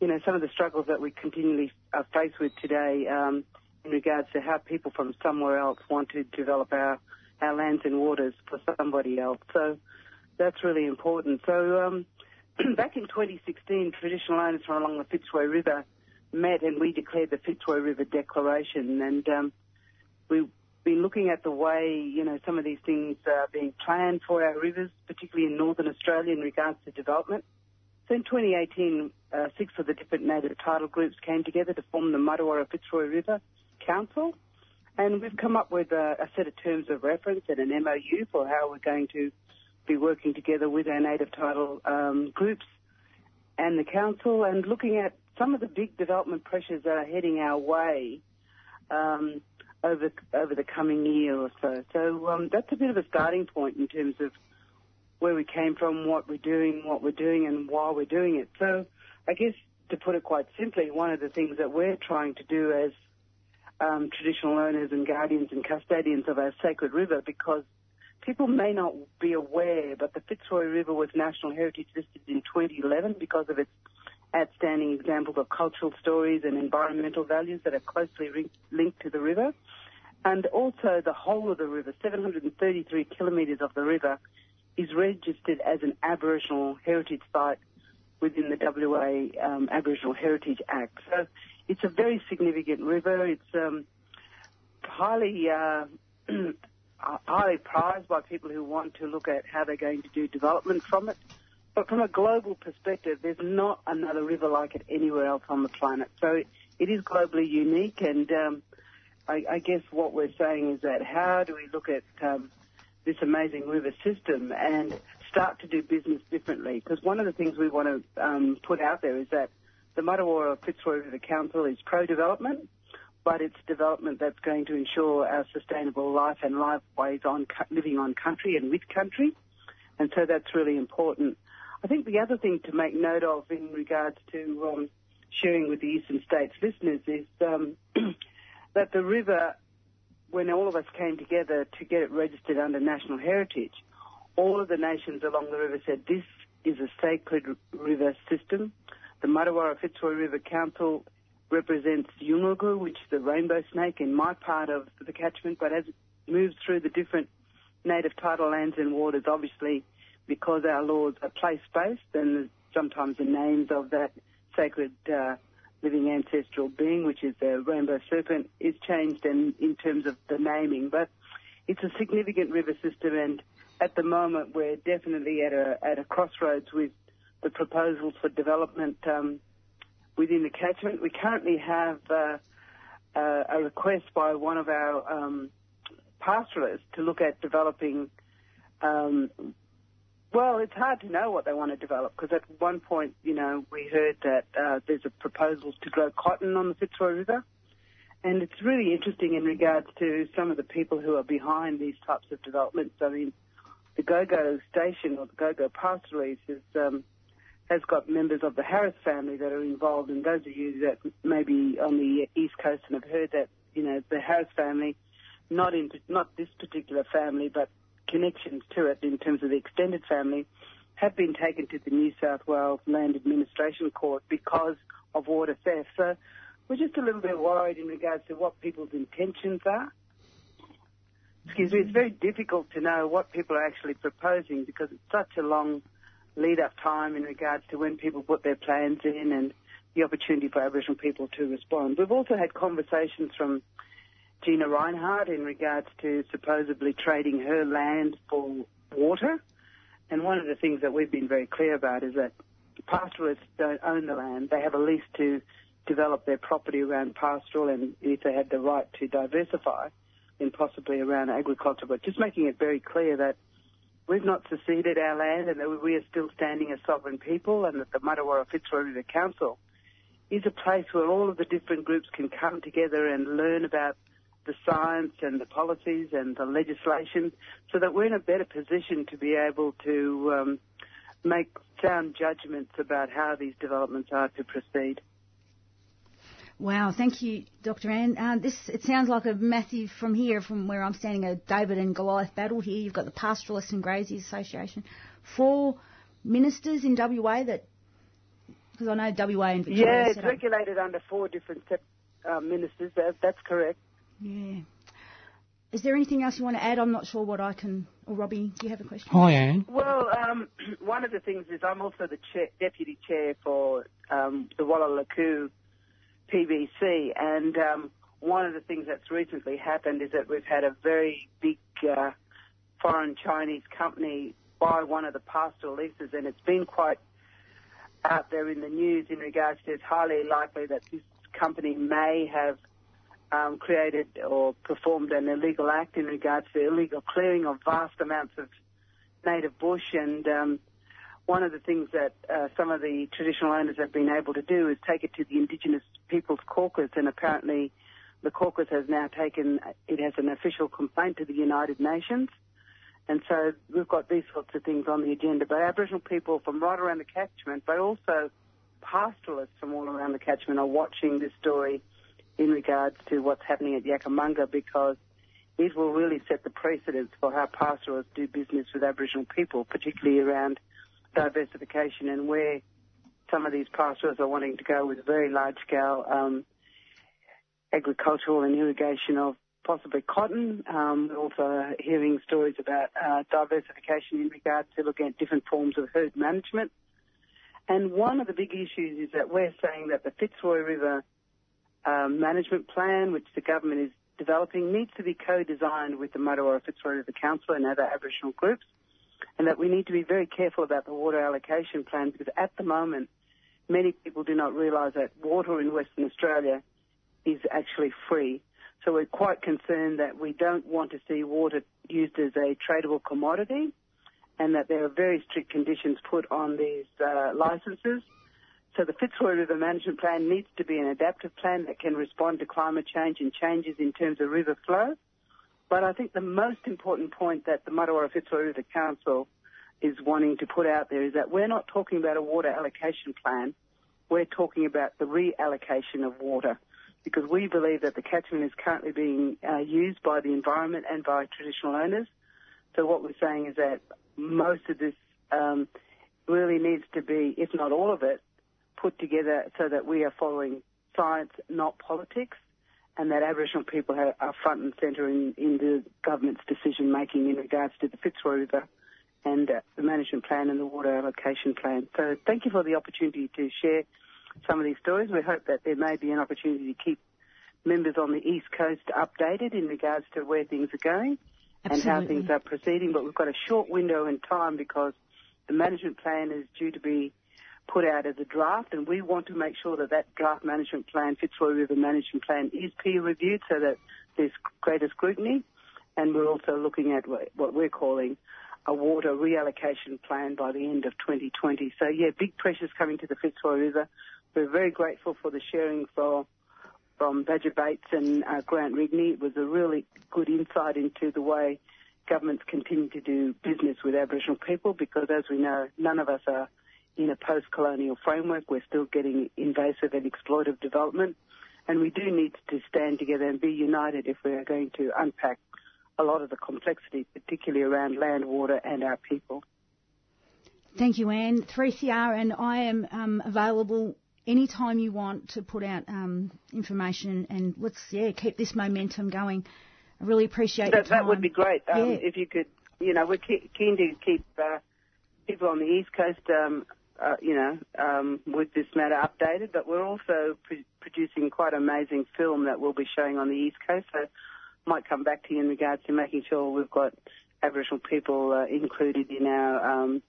you know, some of the struggles that we continually are faced with today um, in regards to how people from somewhere else want to develop our, our lands and waters for somebody else. So that's really important. So um, back in 2016, traditional owners from along the Fitzroy River met and we declared the Fitzroy River Declaration. And um, we've been looking at the way, you know, some of these things are being planned for our rivers, particularly in northern Australia in regards to development. So in 2018, uh, six of the different native title groups came together to form the Martuwarra Fitzroy River Council. And we've come up with a, a set of terms of reference and an MOU for how we're going to be working together with our native title um, groups and the council and looking at some of the big development pressures that are heading our way um, over over the coming year or so. So um, that's a bit of a starting point in terms of where we came from, what we're doing, what we're doing, and why we're doing it. So I guess to put it quite simply, one of the things that we're trying to do as um, traditional owners and guardians and custodians of our sacred river, because people may not be aware, but the Fitzroy River was National Heritage listed in 2011 because of its outstanding examples of cultural stories and environmental values that are closely rin- linked to the river. And also the whole of the river, 733 kilometres of the river, is registered as an Aboriginal heritage site within the WA um, Aboriginal Heritage Act. So it's a very significant river. It's um, highly uh, highly prized by people who want to look at how they're going to do development from it. But from a global perspective, there's not another river like it anywhere else on the planet. So it is globally unique, and um, I, I guess what we're saying is that how do we look at um, this amazing river system and start to do business differently? Because one of the things we want to um, put out there is that the Martuwarra Fitzroy River Council is pro-development, but it's development that's going to ensure our sustainable life and lifeways on living on country and with country, and so that's really important. I think the other thing to make note of in regards to um, sharing with the Eastern States listeners is um, that the river, when all of us came together to get it registered under national heritage, all of the nations along the river said this is a sacred river system. The Martuwarra Fitzroy River Council represents Yoongoorrookoo, which is the rainbow snake in my part of the catchment, but as it moves through the different native tidal lands and waters, obviously, because our laws are place-based, and sometimes the names of that sacred uh, living ancestral being, which is the rainbow serpent, is changed in, in terms of the naming. But it's a significant river system, and at the moment we're definitely at a at a crossroads with the proposals for development um, within the catchment. We currently have uh, uh, a request by one of our um, pastoralists to look at developing. Um, well, it's hard to know what they want to develop because at one point, you know, we heard that uh, there's a proposal to grow cotton on the Fitzroy River. And it's really interesting in regards to some of the people who are behind these types of developments. I mean, the GoGo station or the GoGo pastoralists is um, has got members of the Harris family that are involved. And those of you that maybe on the East Coast and have heard that, you know, the Harris family, not in not this particular family, but connections to it in terms of the extended family, have been taken to the New South Wales Land Administration Court because of water theft. So we're just a little bit worried in regards to what people's intentions are. Excuse me, it's very difficult to know what people are actually proposing because it's such a long lead up time in regards to when people put their plans in and the opportunity for Aboriginal people to respond. We've also had conversations from Gina Rinehart in regards to supposedly trading her land for water. And one of the things that we've been very clear about is that pastoralists don't own the land. They have a lease to develop their property around pastoral and if they had the right to diversify, then possibly around agriculture. But just making it very clear that we've not seceded our land and that we are still standing as sovereign people and that the Martuwarra Fitzroy River Council is a place where all of the different groups can come together and learn about the science and the policies and the legislation so that we're in a better position to be able to um, make sound judgments about how these developments are to proceed. Wow, thank you, Dr. Ann. Uh, this it sounds like a massive from here, from where I'm standing, a David and Goliath battle here. You've got the Pastoralists and Graziers Association, four ministers in WA that, because I know WA and Victoria. Yeah, it's set up- regulated under four different uh, ministers. That, that's correct. Yeah. Is there anything else you want to add? I'm not sure what I can. Or Robbie, do you have a question? Hi, Anne. Well, um, one of the things is I'm also the chair, deputy chair for um, the Walalakoo PBC, and um, one of the things that's recently happened is that we've had a very big uh, foreign Chinese company buy one of the pastoral leases, and it's been quite out there in the news in regards to it's highly likely that this company may have um, created or performed an illegal act in regards to illegal clearing of vast amounts of native bush. And um, one of the things that uh, some of the traditional owners have been able to do is take it to the Indigenous Peoples Caucus, and apparently the caucus has now taken it has an official complaint to the United Nations. And so we've got these sorts of things on the agenda. But Aboriginal people from right around the catchment, but also pastoralists from all around the catchment are watching this story in regards to what's happening at Yakka Munga because it will really set the precedence for how pastoralists do business with Aboriginal people, particularly around diversification and where some of these pastoralists are wanting to go with very large scale um, agricultural and irrigation of possibly cotton. Um, we're also hearing stories about uh, diversification in regards to looking at different forms of herd management. And one of the big issues is that we're saying that the Fitzroy River um, management plan, which the government is developing, needs to be co-designed with the Martuwarra Fitzroy River Council and other Aboriginal groups, and that we need to be very careful about the water allocation plan because at the moment, many people do not realise that water in Western Australia is actually free. So we're quite concerned that we don't want to see water used as a tradable commodity and that there are very strict conditions put on these uh, licenses. So the Fitzroy River Management Plan needs to be an adaptive plan that can respond to climate change and changes in terms of river flow. But I think the most important point that the Martuwarra Fitzroy River Council is wanting to put out there is that we're not talking about a water allocation plan. We're talking about the reallocation of water because we believe that the catchment is currently being uh, used by the environment and by traditional owners. So what we're saying is that most of this um, really needs to be, if not all of it, put together so that we are following science, not politics, and that Aboriginal people are, front and centre in, in the government's decision making in regards to the Fitzroy River and uh, the management plan and the water allocation plan. So thank you for the opportunity to share some of these stories. We hope that there may be an opportunity to keep members on the East Coast updated in regards to where things are going and how things are proceeding. But we've got a short window in time because the management plan is due to be put out as a draft, and we want to make sure that that draft management plan, Fitzroy River Management Plan, is peer reviewed so that there's greater scrutiny. And we're also looking at what we're calling a water reallocation plan by the end of 2020. So yeah, big pressures coming to the Fitzroy River. We're very grateful for the sharing for from Badger Bates and uh, Grant Rigney. It was a really good insight into the way governments continue to do business with Aboriginal people because, as we know, none of us are in a post-colonial framework. We're still getting invasive and exploitive development, and we do need to stand together and be united if we are going to unpack a lot of the complexity, particularly around land, water, and our people. Thank you, Anne. 3CR, and I am um, available anytime you want to put out um, information, and let's yeah keep this momentum going. I really appreciate That, that would be great um, Yeah. if you could. You know, we're keen to keep uh, people on the East Coast, um, uh, you know, um, with this matter updated. But we're also pr- producing quite amazing film that we'll be showing on the East Coast. So, might come back to you in regards to making sure we've got Aboriginal people uh, included in our um,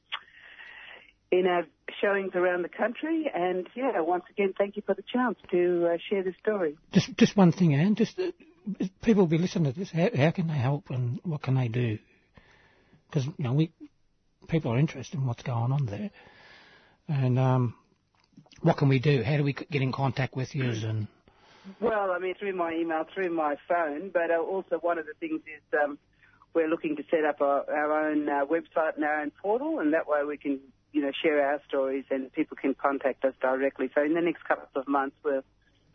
in our showings around the country. And yeah, once again, thank you for the chance to uh, share the story. Just, just one thing, Anne. Just uh, people will be listening to this. How, how can they help and what can they do? Because you know, we people are interested in what's going on there, and um, what can we do? How do we get in contact with you? And Well, I mean, through my email, through my phone, but uh, also one of the things is um, we're looking to set up our, our own uh, website and our own portal, and that way we can, you know, share our stories and people can contact us directly. So in the next couple of months, we're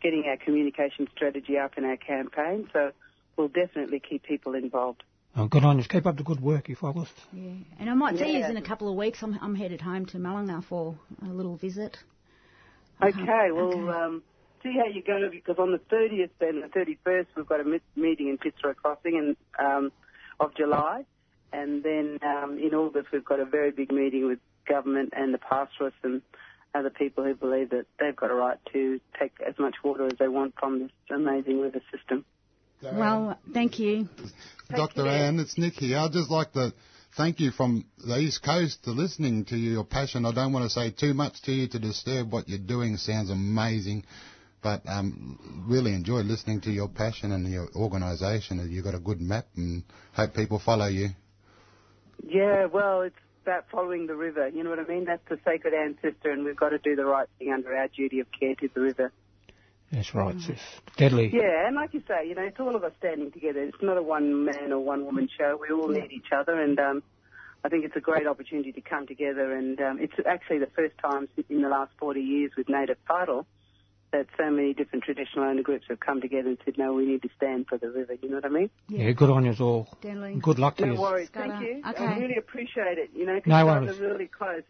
getting our communication strategy up in our campaign, so we'll definitely keep people involved. Oh, good on you. Keep up the good work, if you fellas. Yeah. And I might see you in a couple of weeks. I'm, I'm headed home to Mullingar for a little visit. Okay, well, Um, see how you go because on the 30th and the 31st we've got a meeting in Fitzroy Crossing in, um, of July, and then um, in August we've got a very big meeting with government and the pastoralists and other people who believe that they've got a right to take as much water as they want from this amazing river system. Well, thank you. Dr. Anne, it's Nick here. I'd just like to thank you from the East Coast for listening to your passion. I don't want to say too much to you to disturb what you're doing. Sounds amazing. But um, really enjoy listening to your passion and your organisation. You've got a good map and hope people follow you. Yeah, well, it's about following the river. You know what I mean? That's the sacred ancestor, and we've got to do the right thing under our duty of care to the river. That's right, sis. Deadly. Yeah, and like you say, you know, it's all of us standing together. It's not a one man or one woman show. We all need each other, and um, I think it's a great opportunity to come together. And um, it's actually the first time in the last 40 years with native title that so many different traditional owner groups have come together and said, no, we need to stand for the river. You know what I mean? Yeah, good on you all. Deadly. Good luck to No you. worries. Scudder. Thank you. Okay. I really appreciate it. You know, 'cause No you guys worries. are really close.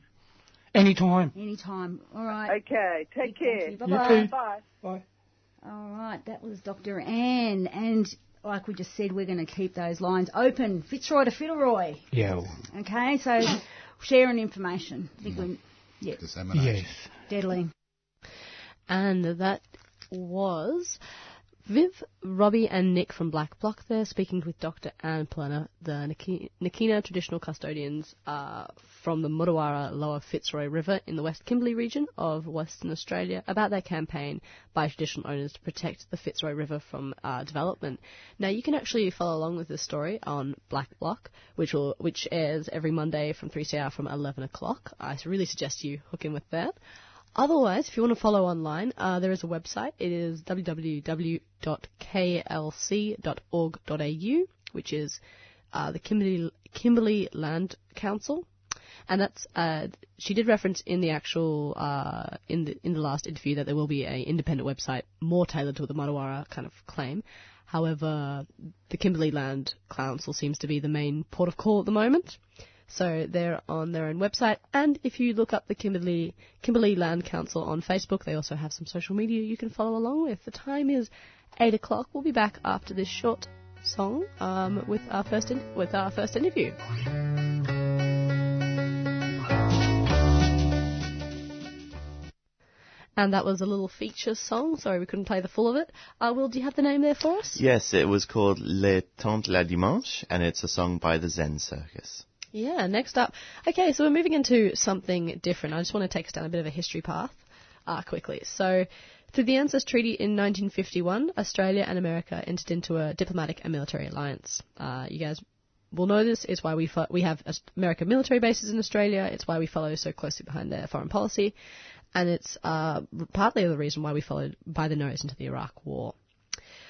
Anytime. Anytime. All right. Okay, take care. you. Bye-bye. You too. Bye. Bye. All right. That was Dr. Anne. And like we just said, we're going to keep those lines open. Fitzroy to Fitzroy. Yeah. Okay. So sharing information. I think we, mm-hmm. yeah, Yes. deadly. And that was Viv, Robbie, and Nick from Black Block there, speaking with Dr. Anne Poelina, the Nyikina traditional custodians uh, from the Mardoowarra Lower Fitzroy River in the West Kimberley region of Western Australia about their campaign by traditional owners to protect the Fitzroy River from uh, development. Now, you can actually follow along with this story on Black Block, which will which airs every Monday from 3CR from 11 o'clock. I really suggest you hook in with that. Otherwise, if you want to follow online, uh, there is a website. It is www.klc.org.au, which is uh, the Kimberley, Kimberley Land Council. And that's uh, she did reference in the actual uh, in the in the last interview that there will be a independent website more tailored to the Martuwarra kind of claim. However, the Kimberley Land Council seems to be the main port of call at the moment. So they're on their own website, and if you look up the Kimberley Kimberley Land Council on Facebook, they also have some social media you can follow along with. The time is eight o'clock. We'll be back after this short song um, with our first in- with our first interview. And that was a little feature song. Sorry, we couldn't play the full of it. Uh, Will, do you have the name there for us? Yes, it was called Les Tantes la Dimanche, and it's a song by the Zen Circus. Yeah, next up. Okay, so we're moving into something different. I just want to take us down a bit of a history path uh, quickly. So, through the ANZUS Treaty in 1951, Australia and America entered into a diplomatic and military alliance. Uh, you guys will know this. It's why we fo- we have American military bases in Australia. It's why we follow so closely behind their foreign policy, and it's uh, partly the reason why we followed by the nose into the Iraq War.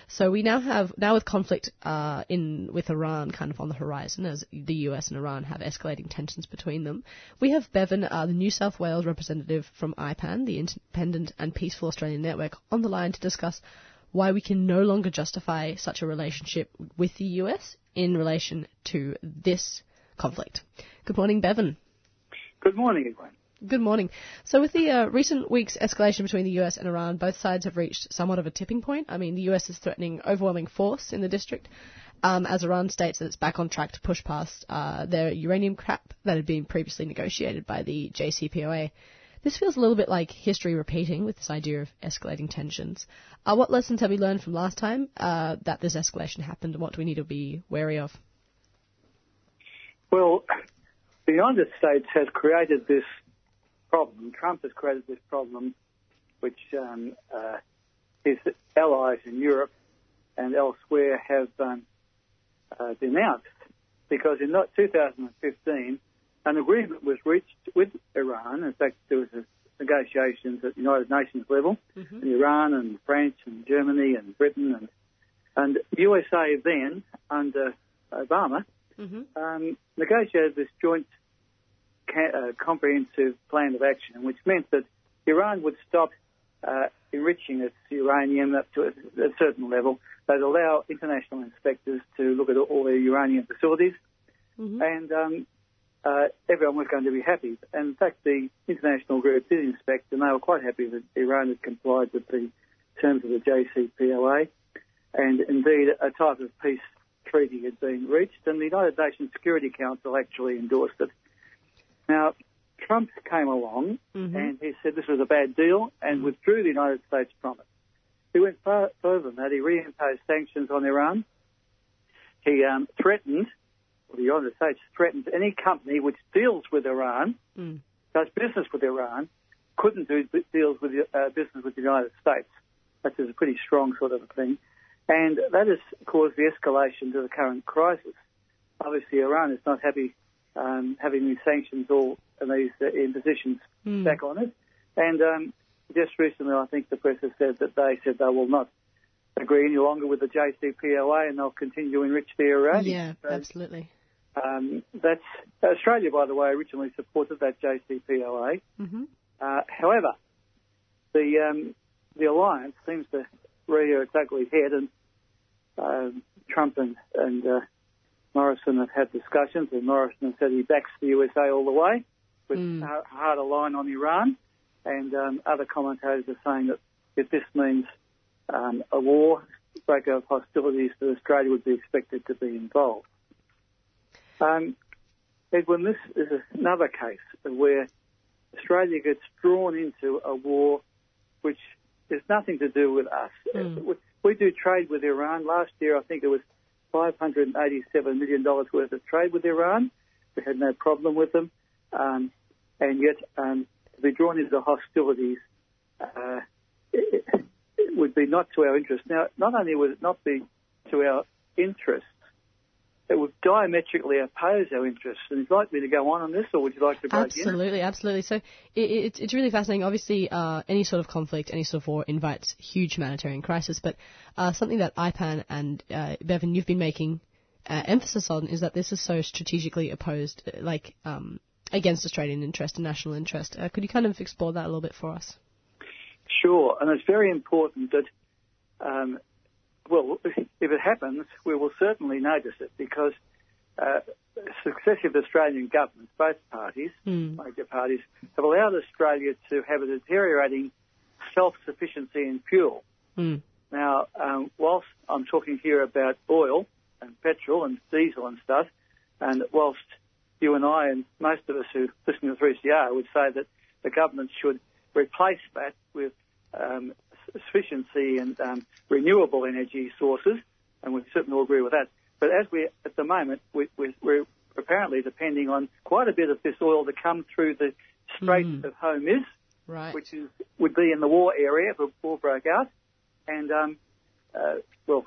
So we now have now with conflict uh, in with Iran kind of on the horizon as the US and Iran have escalating tensions between them. We have Bevan, uh, the New South Wales representative from IPAN, the Independent and Peaceful Australian Network, on the line to discuss why we can no longer justify such a relationship with the US in relation to this conflict. Good morning, Bevan. Good morning, everyone. Good morning. So, with the uh, recent week's escalation between the US and Iran, both sides have reached somewhat of a tipping point. I mean, the US is threatening overwhelming force in the district, um, as Iran states that it's back on track to push past uh, their uranium cap that had been previously negotiated by the JCPOA. This feels a little bit like history repeating with this idea of escalating tensions. Uh, what lessons have we learned from last time uh, that this escalation happened, and what do we need to be wary of? Well, the United States has created this problem. Trump has created this problem, which um, uh, his allies in Europe and elsewhere have um, uh, denounced, because in 2015 an agreement was reached with Iran. In fact, there was a negotiations at the United Nations level, Mm-hmm. in Iran and France and Germany and Britain and and USA then under Obama Mm-hmm. um, negotiated this joint ca- uh, comprehensive plan of action, which meant that Iran would stop uh, enriching its uranium up to a, a certain level. They'd allow international inspectors to look at all their uranium facilities, and um, uh, everyone was going to be happy. And in fact, the international group did inspect, and they were quite happy that Iran had complied with the terms of the JCPOA, and indeed a type of peace treaty had been reached, and the United Nations Security Council actually endorsed it. Now, Trump came along and he said this was a bad deal and withdrew the United States from it. He went far further than that. He reimposed sanctions on Iran. He um, threatened, well, the United States threatened any company which deals with Iran, Mm. does business with Iran, couldn't do b- deals with the, uh, business with the United States. That is a pretty strong sort of a thing. And that has caused the escalation to the current crisis. Obviously, Iran is not happy um, having these sanctions all and these uh, impositions Mm. back on it. And um, just recently, I think the press has said that they said they will not agree any longer with the JCPOA and they'll continue to enrich their uranium. Yeah, So, absolutely. um, that's Australia, by the way, originally supported that JCPOA. Mm-hmm. Uh, however, the um, the alliance seems to rear its ugly head, and um, Trump and, and uh, Morrison have had discussions, and Morrison has said he backs the USA all the way with Mm. a harder line on Iran, and um, other commentators are saying that if this means um, a war, break of hostilities, that Australia would be expected to be involved. Um, Edwin, this is another case where Australia gets drawn into a war which has nothing to do with us. Mm. We- we do trade with Iran. Last year, I think it was $587 million worth of trade with Iran. We had no problem with them. Um, and yet, um, to be drawn into hostilities uh, it, it would be not to our interest. Now, not only would it not be to our interest, it would diametrically oppose our interests. And would you like me to go on on this, or would you like to break Absolutely, absolutely. So it, it, it's really fascinating. Obviously, uh, any sort of conflict, any sort of war invites huge humanitarian crisis. But uh, something that IPAN and uh, Bevan, you've been making uh, emphasis on is that this is so strategically opposed, uh, like um, against Australian interest and national interest. Uh, could you kind of explore that a little bit for us? Sure, and it's very important that, um, well, if it happens, we will certainly notice it because uh, successive Australian governments, both parties, mm. major parties, have allowed Australia to have a deteriorating self-sufficiency in fuel. Mm. Now, um, whilst I'm talking here about oil and petrol and diesel and stuff, and whilst you and I and most of us who listen to 3CR would say that the government should replace that with um, sufficiency and um, renewable energy sources, and we certainly all agree with that. But as we at the moment, we, we, we're apparently depending on quite a bit of this oil to come through the Straits Mm. of Hormuz, Right. which is would be in the war area if a war broke out, and um, uh, well,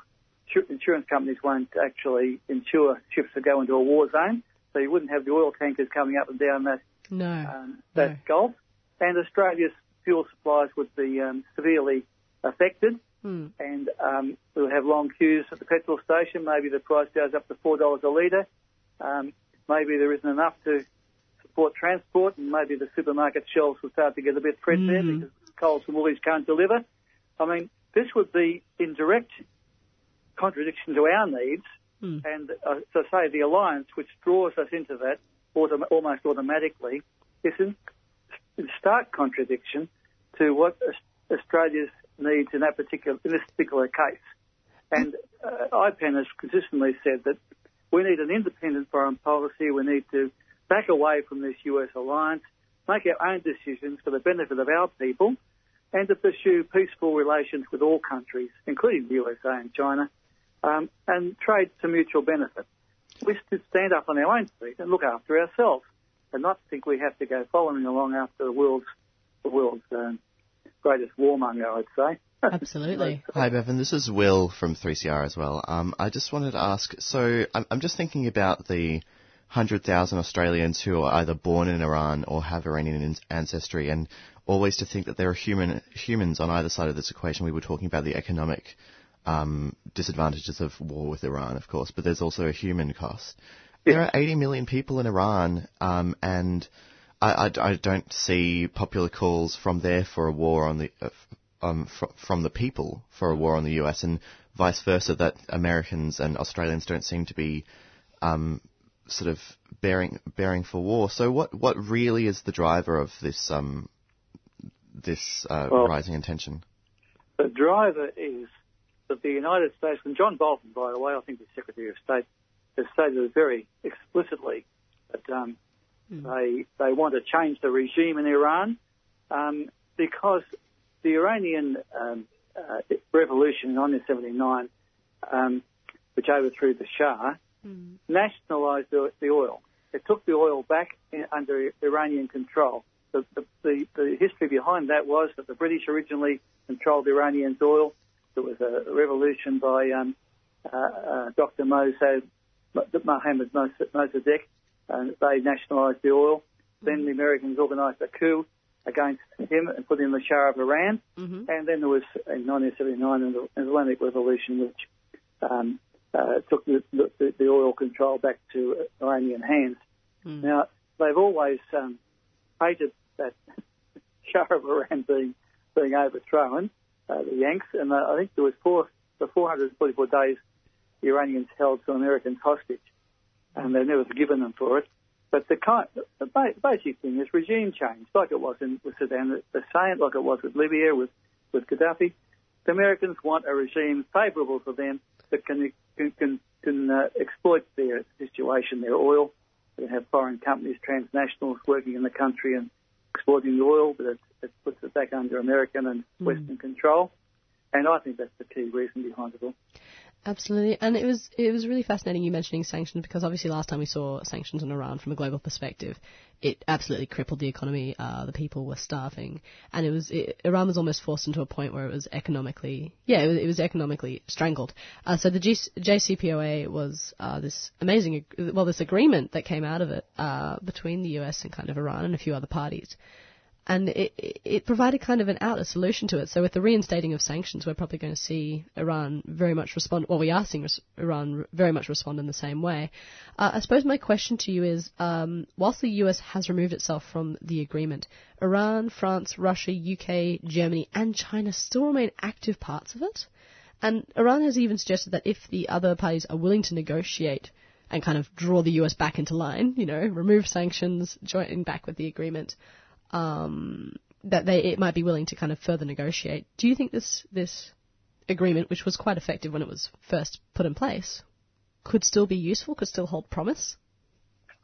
insur- insurance companies won't actually insure ships that go into a war zone, so you wouldn't have the oil tankers coming up and down that No. um, that Gulf, and Australia's fuel supplies would be um, severely affected, Hmm. and um, we'll have long queues at the petrol station. Maybe the price goes up to four dollars a litre. Um, maybe there isn't enough to support transport, and maybe the supermarket shelves will start to get a bit threadbare Mm. because Coles and Woolies can't deliver. I mean, this would be in direct contradiction to our needs, Hmm. and uh, so say the alliance, which draws us into that autom- almost automatically, is in, in stark contradiction to what Australia's needs in that particular in this particular case. And uh, IPAN has consistently said that we need an independent foreign policy. We need to back away from this US alliance, make our own decisions for the benefit of our people, and to pursue peaceful relations with all countries, including the USA and China, um, and trade to mutual benefit. We should stand up on our own feet and look after ourselves, and not think we have to go following along after the world's the world's um, greatest warmonger, I'd say. Absolutely. Hi, Bevan. This is Will from 3CR as well. Um, I just wanted to ask so I'm, I'm just thinking about the 100,000 Australians who are either born in Iran or have Iranian ancestry, and always to think that there are human humans on either side of this equation. We were talking about the economic um, disadvantages of war with Iran, of course, but there's also a human cost. There are 80 million people in Iran, um, and I, I, I don't see popular calls from there for a war on the uh, um, fr- from the people for a war on the US, and vice versa. That Americans and Australians don't seem to be um, sort of bearing bearing for war. So, what what really is the driver of this um, this uh, Well- rising in tension? The driver is that the United States, and John Bolton, by the way, I think the Secretary of State, has stated very explicitly they they want to change the regime in Iran um, because the Iranian um, uh, revolution in 1979, um, which overthrew the Shah, nationalised the, the oil. It took the oil back in, under Iranian control. The, the, the, history behind that was that the British originally controlled Iranian's oil. There was a revolution by um, uh, uh, Dr. Mossad, Mohammed Mossadegh, and they nationalised the oil. Then the Americans organised a coup against him and put in the Shah of Iran. Mm-hmm. And then there was in 1979 an Islamic revolution, which um, uh, took the, the, the oil control back to Iranian hands. Hmm. Now they've always um, hated that Shah of Iran being being overthrown, uh, the Yanks, and uh, I think there was four the 444 days the Iranians held some Americans hostage, and they never forgiven them for it. But the, kind, the basic thing is regime change, like it was in with Sudan, the same like it was with Libya, with with Gaddafi. The Americans want a regime favourable for them that can can can, can uh, exploit their situation, their oil. They have foreign companies, transnationals working in the country and exploiting the oil, but it, it puts it back under American and Western control. and I think that's the key reason behind it all. Absolutely, and it was it was really fascinating you mentioning sanctions because obviously last time we saw sanctions on Iran from a global perspective, it absolutely crippled the economy. Uh, the people were starving, and it was it, Iran was almost forced into a point where it was economically yeah it was, it was economically strangled. Uh, so the G- JCPOA was uh, this amazing well this agreement that came out of it uh, between the US and kind of Iran and a few other parties and it, it provided kind of an out, a solution to it. So with the reinstating of sanctions, we're probably going to see Iran very much respond. Well, we are seeing Iran very much respond in the same way. Uh, I suppose my question to you is, um, whilst the US has removed itself from the agreement, Iran, France, Russia, UK, Germany, and China still remain active parts of it. And Iran has even suggested that if the other parties are willing to negotiate and kind of draw the US back into line, you know, remove sanctions, join back with the agreement, um, that they it might be willing to kind of further negotiate. Do you think this this agreement, which was quite effective when it was first put in place, could still be useful? Could still hold promise?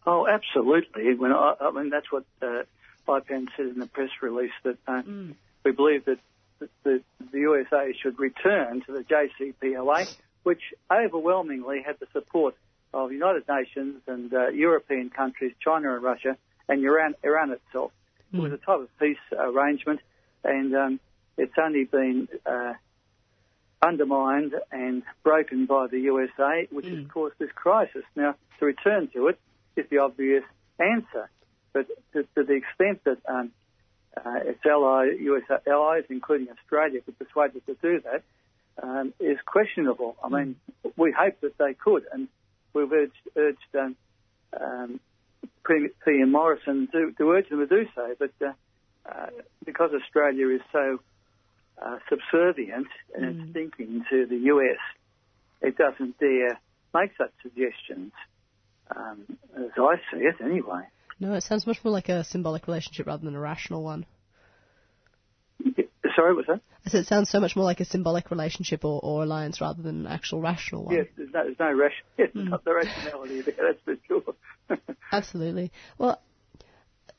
Oh, absolutely. When I, I mean, that's what uh, IPAN said in the press release that uh, Mm. we believe that the, the, the USA should return to the JCPOA, which overwhelmingly had the support of United Nations and uh, European countries, China and Russia, and Iran, Iran itself. It was a type of peace arrangement, and um, it's only been uh, undermined and broken by the USA, which has caused this crisis. Now, to return to it is the obvious answer, but to, to the extent that um, uh, its ally, US allies, including Australia, could persuade it to do that, um, is questionable. I mean, we hope that they could, and we've urged, urged um, um, Premier PM Morrison to, to urge them to do so, but uh, uh, because Australia is so uh, subservient in its thinking to the US, it doesn't dare make such suggestions, um, as I see it anyway. No, it sounds much more like a symbolic relationship rather than a rational one. Sorry, what's that? Said it sounds so much more like a symbolic relationship or, or alliance rather than an actual rational one. Yes, there's no, there's no ration, yes, not the rationality there, that's for sure. Absolutely. Well,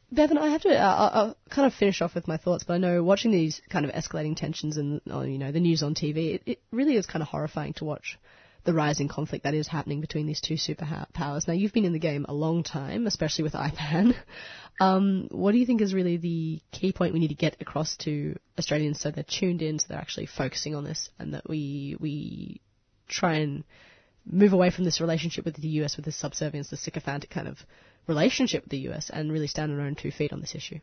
Bevan, I have to. Uh, I'll, kind of finish off with my thoughts, but I know watching these kind of escalating tensions and uh, you know the news on TV, it, it really is kind of horrifying to watch the rising conflict that is happening between these two superpowers. Now, you've been in the game a long time, especially with IPAN. Um, what do you think is really the key point we need to get across to Australians so they're tuned in, so they're actually focusing on this, and that we we try and move away from this relationship with the US, with this subservience, the sycophantic kind of relationship with the US, and really stand on our own two feet on this issue?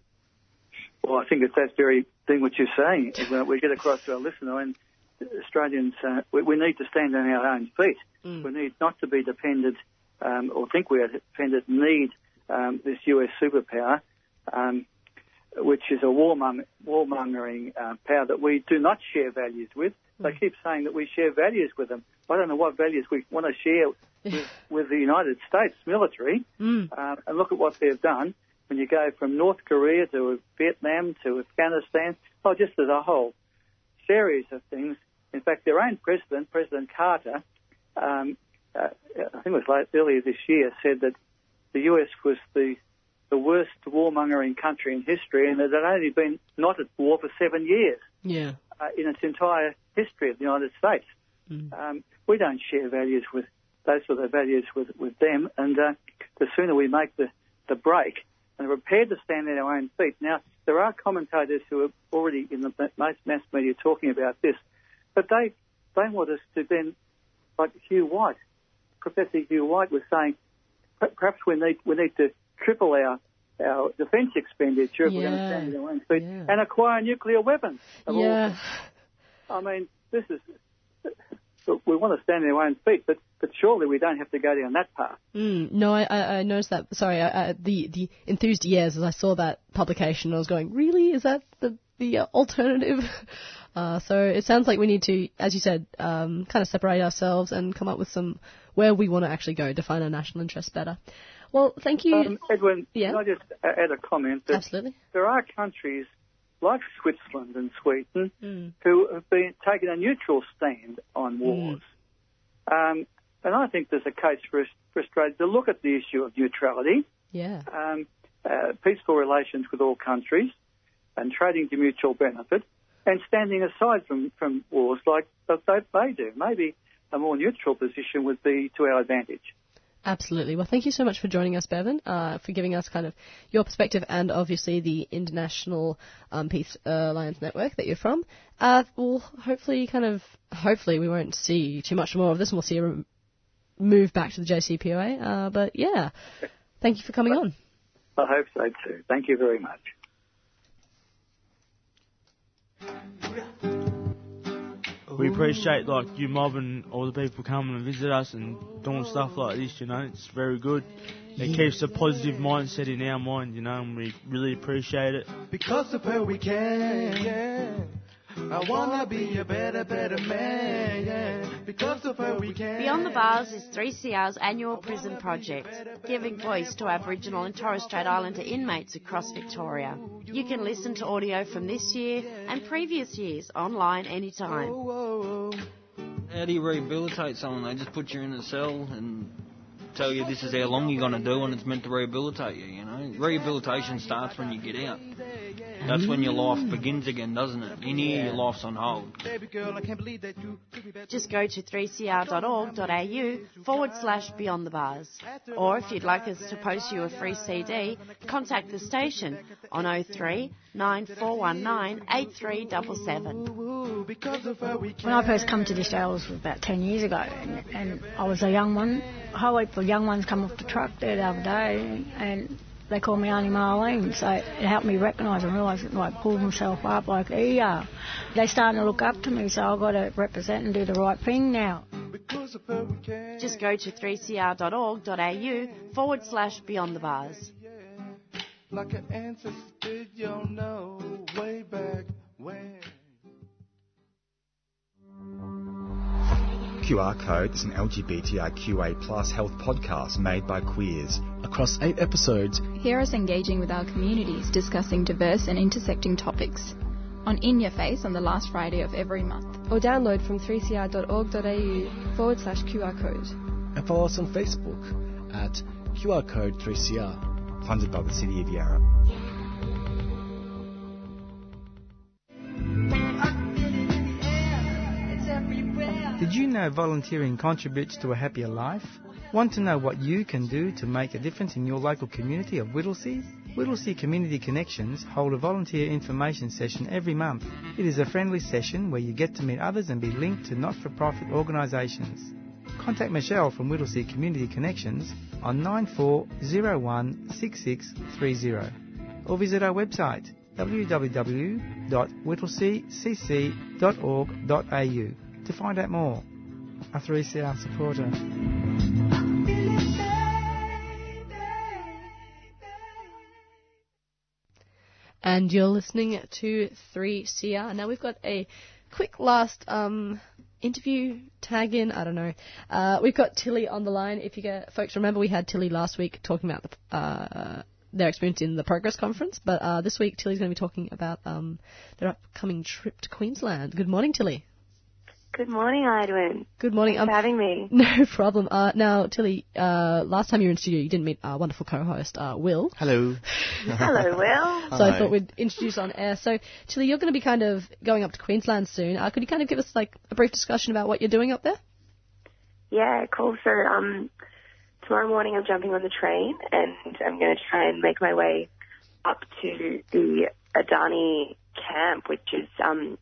Well, I think it's that very thing what you're saying. is that we get across to our listener, and Australians, uh, we, we need to stand on our own feet. We need not to be dependent, um, or think we are dependent, need um, this US superpower, um, which is a warmong- warmongering uh, power that we do not share values with. They keep saying that we share values with them. I don't know what values we want to share with, with the United States military. Um, and look at what they've done when you go from North Korea to Vietnam to Afghanistan, oh, just as a whole series of things. In fact, their own president, President Carter, um, uh, I think it was late, earlier this year, said that the US was the the worst warmongering country in history, and it had only been not at war for seven years Yeah. uh, in its entire history of the United States. Um, we don't share values with those sort of values with, with them, and uh, the sooner we make the, the break and are prepared to stand on our own feet. Now, there are commentators who are already in the most mass media talking about this, but they they want us to then, like Hugh White, Professor Hugh White was saying, perhaps we need we need to triple our our defence expenditure if we're going to stand on our own feet and acquire nuclear weapons. of all Yeah. I mean, this is. We want to stand on our own feet, but, but surely we don't have to go down that path. Mm, no, I, I, noticed that. Sorry, I, I, the the enthused ears as I saw that publication, I was going, really? Is that the the uh, alternative? Uh, so it sounds like we need to, as you said, um, kind of separate ourselves and come up with some where we want to actually go, define our national interests better. Well, thank you. Um, Edwin, Yeah. can I just add a comment? That Absolutely. There are countries like Switzerland and Sweden Mm. who have been taking a neutral stand on wars. Um, and I think there's a case for, us- for Australia to look at the issue of neutrality, Yeah. um, uh, peaceful relations with all countries, and trading to mutual benefit. And standing aside from, from wars like they, they do. Maybe a more neutral position would be to our advantage. Absolutely. Well, thank you so much for joining us, Bevan, uh, for giving us kind of your perspective and obviously the International um, Peace Alliance Network that you're from. Uh, we'll hopefully kind of, hopefully we won't see too much more of this and we'll see a move back to the JCPOA. Uh, but yeah, thank you for coming on. I hope so too. Thank you very much. We appreciate like you mob and all the people coming and visit us and doing stuff like this. You know, it's very good. It keeps a positive mindset in our mind. You know, and we really appreciate it. Because of her we can, yeah. I wanna be a better, better man, yeah. Because of her we can. Beyond the Bars is 3CR's annual prison project, giving voice to Aboriginal and Torres Strait Islander inmates across Victoria. You can listen to audio from this year and previous years online anytime. Oh, oh, oh. How do you rehabilitate someone? They just put you in a cell and tell you this is how long you're going to do and it's meant to rehabilitate you, you know. Rehabilitation starts when you get out. That's when your life begins again, doesn't it? In here, your life's on hold. Just go to 3cr.org.au forward slash beyond the bars. Or if you'd like us to post you a free CD, contact the station on 03 9419 8377. When I first come to this jail was about 10 years ago, and, and I was a young one. A whole heap of young ones come off the truck there the other day, and they call me Auntie Marlene, so it helped me recognise and realise, it, like, pull myself up, like, yeah. They're starting to look up to me, so I've got to represent and do the right thing now. Just go to 3cr.org.au forward slash beyond the bars. Like an ancestor did, you'll know way back when. QR Code is an LGBTIQA plus health podcast made by queers. Across eight episodes, Hear us engaging with our communities, discussing diverse and intersecting topics. On In Your Face on the last Friday of every month. Or download from 3cr.org.au forward slash QR code. and follow us on Facebook at QR Code 3CR. Funded by the City of Yarra. Did you know volunteering contributes to a happier life? Want to know what you can do to make a difference in your local community of Whittlesea? Whittlesea Community Connections hold a volunteer information session every month. It is a friendly session where you get to meet others and be linked to not-for-profit organisations. Contact Michelle from Whittlesea Community Connections on 94016630 or visit our website www.whittleseacc.org.au to find out more. A 3CR supporter. and you're listening to 3CR. Now we've got a quick last um, interview tag in. I don't know. Uh, we've got Tilly on the line. If you get, folks remember, we had Tilly last week talking about the, uh, their experience in the Progress Conference, but uh, this week Tilly's going to be talking about um, their upcoming trip to Queensland. Good morning, Tilly. Good morning, Edwin. Good morning. Thanks for having me. No problem. Uh, now, Tilly, uh, last time you were in studio, you didn't meet our wonderful co-host, uh, Will. Hello. Hello, Will. So I thought we'd introduce on air. So, Tilly, you're going to be kind of going up to Queensland soon. Uh, could you kind of give us like a brief discussion about what you're doing up there? Yeah, cool. So, um, tomorrow morning I'm jumping on the train and I'm going to try and make my way up to the Adani camp, which is, um,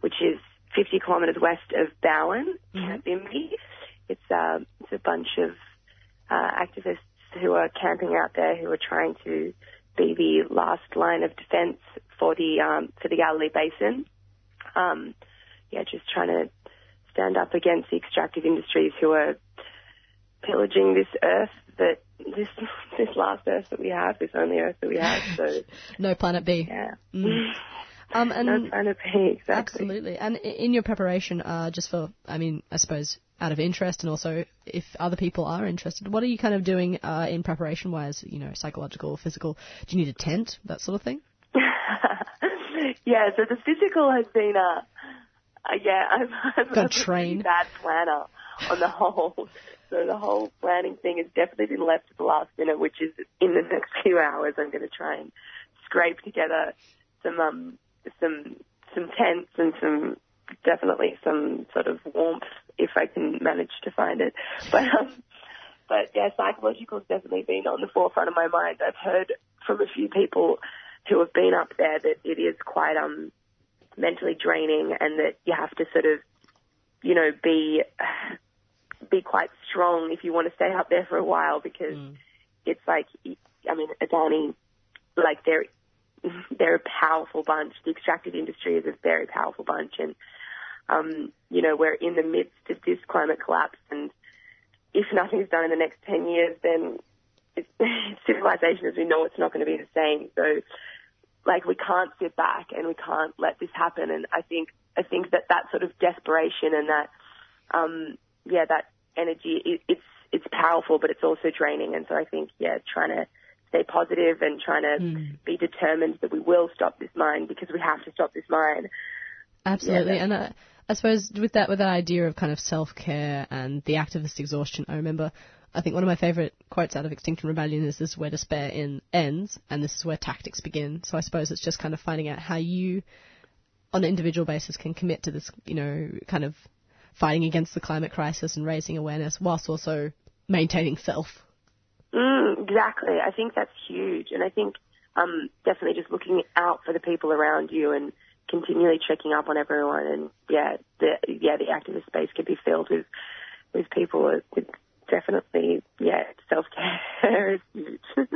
which is 50 kilometres west of Bowen, Camp Binbee. It's, uh, it's a bunch of uh, activists who are camping out there who are trying to be the last line of defence for the um, for the Galilee Basin. Um, yeah, just trying to stand up against the extractive industries who are pillaging this earth that this this last earth that we have, this only earth that we have. So No Planet B. yeah. Mm. Um, and No exactly. Absolutely. And in your preparation, uh, just for, I mean, I suppose out of interest and also if other people are interested, what are you kind of doing uh, in preparation wise, you know, psychological, or physical? Do you need a tent, that sort of thing? yeah, so the physical has been uh, uh yeah, I'm, I'm Got a trained. bad planner on the whole. So the whole planning thing has definitely been left to the last minute, which is in the next few hours I'm going to try and scrape together some um some some tents and some definitely some sort of warmth if I can manage to find it. But um, but yeah, psychological has definitely been on the forefront of my mind. I've heard from a few people who have been up there that it is quite um mentally draining and that you have to sort of you know be be quite strong if you want to stay up there for a while because it's like I mean Adani like they're they're a powerful bunch. The extractive industry is a very powerful bunch and um, you know, we're in the midst of this climate collapse and if nothing's done in the next 10 years, then it's, civilization as we know it's not going to be the same. So, like, we can't sit back and we can't let this happen. And I think, I think that that sort of desperation and that, um, yeah, that energy, it, it's, it's powerful, but it's also draining. And so I think, yeah, trying to stay positive and trying to be determined that we will stop this mine because we have to stop this mine. Absolutely, Yeah, and uh, I suppose with that with that idea of kind of self care and the activist exhaustion, I remember. I think one of my favourite quotes out of Extinction Rebellion is "This is where despair in ends, and this is where tactics begin." So I suppose it's just kind of finding out how you, on an individual basis, can commit to this, you know, kind of fighting against the climate crisis and raising awareness, whilst also maintaining self. Mm, exactly. I think that's huge, and I think um, definitely just looking out for the people around you and continually checking up on everyone. And yeah, the yeah the activist space can be filled with with people with definitely yeah self care is huge.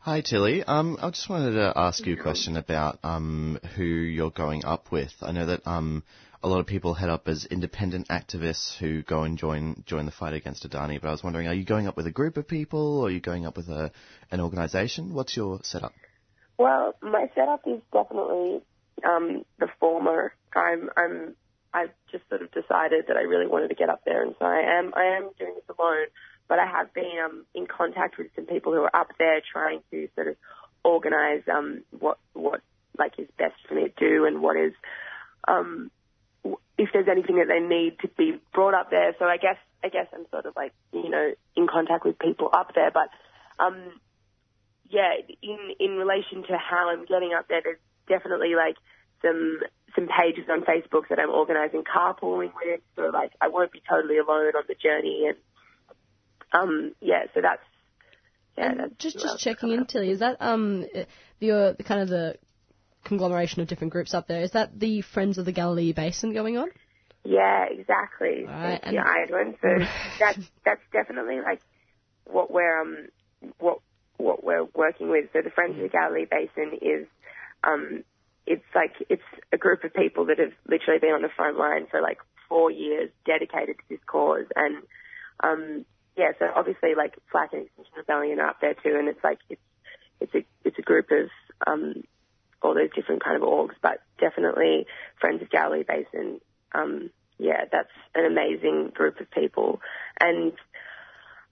Hi, Tilly. Um, I just wanted to ask you a question about um, who you're going up with. I know that um, a lot of people head up as independent activists who go and join join the fight against Adani. But I was wondering, are you going up with a group of people, or are you going up with a an organisation? What's your setup? Well, my setup is definitely um, the former. I'm, I'm, I've just sort of decided that I really wanted to get up there, and so I am, I am doing this alone. But I have been um, in contact with some people who are up there trying to sort of organise um, what, what like is best for me to do, and what is, um, if there's anything that they need to be brought up there. So I guess, I guess I'm sort of like, you know, in contact with people up there, but. Um, yeah, in in relation to how I'm getting up there, there's definitely like some some pages on Facebook that I'm organising carpooling with. So like I won't be totally alone on the journey, and um yeah, so that's yeah, that's Just just checking in, Tilly. Is that um your the kind of the conglomeration of different groups up there? Is that the Friends of the Galilee Basin going on? Yeah, exactly. Right, and- Iron. So that's that's definitely like what we're um what what we're working with. So the Friends of the Galilee Basin is um it's like it's a group of people that have literally been on the front line for like four years, dedicated to this cause, and um yeah, so obviously like FLAC and Extinction Rebellion are up there too, and it's like it's it's a it's a group of um all those different kind of orgs, but definitely Friends of Galilee Basin. Um, yeah, that's an amazing group of people, and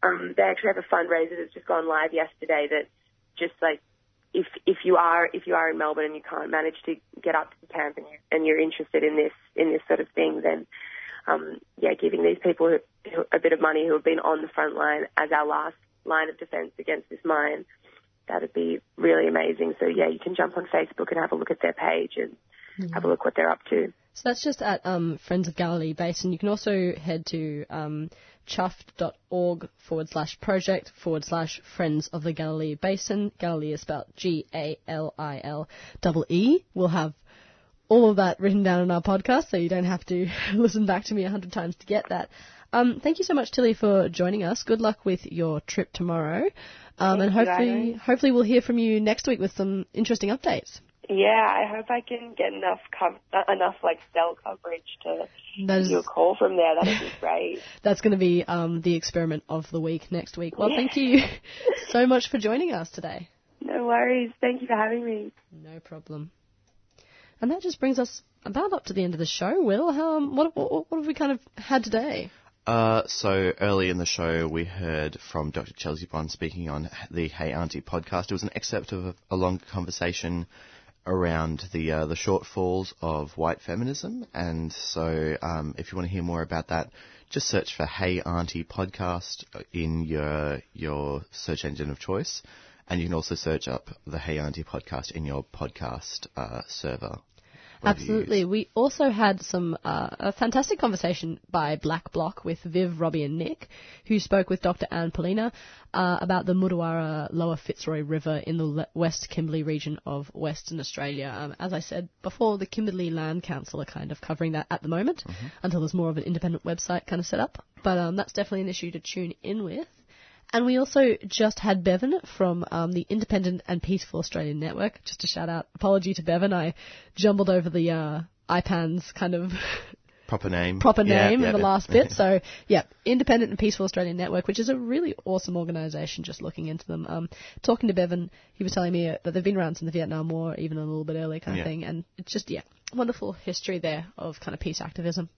um, they actually have a fundraiser that's just gone live yesterday. That's just like if if you are if you are in Melbourne and you can't manage to get up to the camp and you and you're interested in this in this sort of thing, then um, yeah, giving these people a bit of money who have been on the front line as our last line of defence against this mine, that'd be really amazing. So yeah, you can jump on Facebook and have a look at their page and have a look what they're up to. So that's just at um, Friends of Galilee Basin. You can also head to um, chuffed.org forward slash project forward slash Friends of the Galilee Basin. Galilee is spelled G A L I L double E. We'll have all of that written down in our podcast, so you don't have to listen back to me a hundred times to get that. Um, thank you so much, Tilly, for joining us. Good luck with your trip tomorrow, um, and Thank you, hopefully, hopefully, we'll hear from you next week with some interesting updates. Yeah, I hope I can get enough cov- uh, enough like cell coverage to That give you a call from there. That'd be great. That's going to be um, the experiment of the week next week. Well, thank you so much for joining us today. No worries. Thank you for having me. No problem. And that just brings us about up to the end of the show. Will, um, what, what, what have we kind of had today? Uh, so early in the show, we heard from Dr. Chelsea Bond speaking on the Hey Auntie podcast. It was an excerpt of a, a long conversation around the uh, the shortfalls of white feminism, and so um, if you want to hear more about that, just search for Hey Auntie podcast in your your search engine of choice, and you can also search up the Hey Auntie podcast in your podcast uh, server. What do you Absolutely. We also had some uh, a fantastic conversation by Black Block with Viv, Robbie, and Nick, who spoke with Dr. Anne Poelina uh, about the Mardoowarra Lower Fitzroy River in the Le- West Kimberley region of Western Australia. Um, as I said before, the Kimberley Land Council are kind of covering that at the moment until there's more of an independent website kind of set up. But um, that's definitely an issue to tune in with. And we also just had Bevan from um, the Independent and Peaceful Australian Network. Just a shout out, apology to Bevan. I jumbled over the uh, IPAN's kind of Proper name. proper name yeah, in the last bit. So yeah, Independent and Peaceful Australian Network, which is a really awesome organisation. Just looking into them, um, talking to Bevan, he was telling me uh, that they've been around since the Vietnam War, even a little bit earlier, kind Yeah. of thing. And it's just yeah, wonderful history there of kind of peace activism.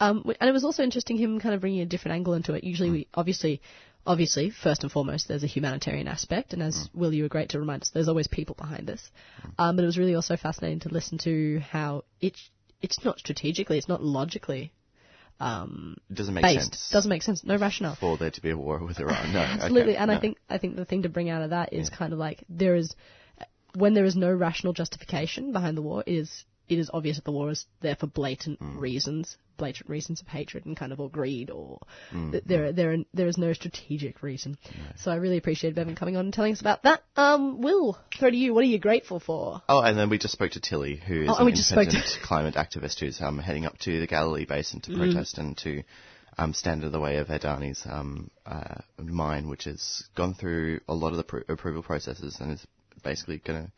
Um, and it was also interesting him kind of bringing a different angle into it. Usually, we obviously, obviously, first and foremost, there's a humanitarian aspect, and as Will, you were great to remind us, there's always people behind this. Um, but it was really also fascinating to listen to how it it's not strategically, it's not logically. Um, It doesn't make based. sense. Doesn't make sense. No rationale. For there to be a war with Iran. No. Absolutely, okay, and I think I think the thing to bring out of that is kind of like there is when there is no rational justification behind the war, it is it is obvious that the war is there for blatant Mm. reasons, blatant reasons of hatred and kind of or greed, or Mm, th- there there there is no strategic reason. So I really appreciate Bevan coming on and telling us about that. Um, Will, throw to you. What are you grateful for? Oh, and then we just spoke to Tilly, who is Oh, an we just spoke to- independent climate activist who's um, heading up to the Galilee Basin to Mm. protest and to um, stand in the way of Adani's um, uh, mine, which has gone through a lot of the pro- approval processes and is basically going to.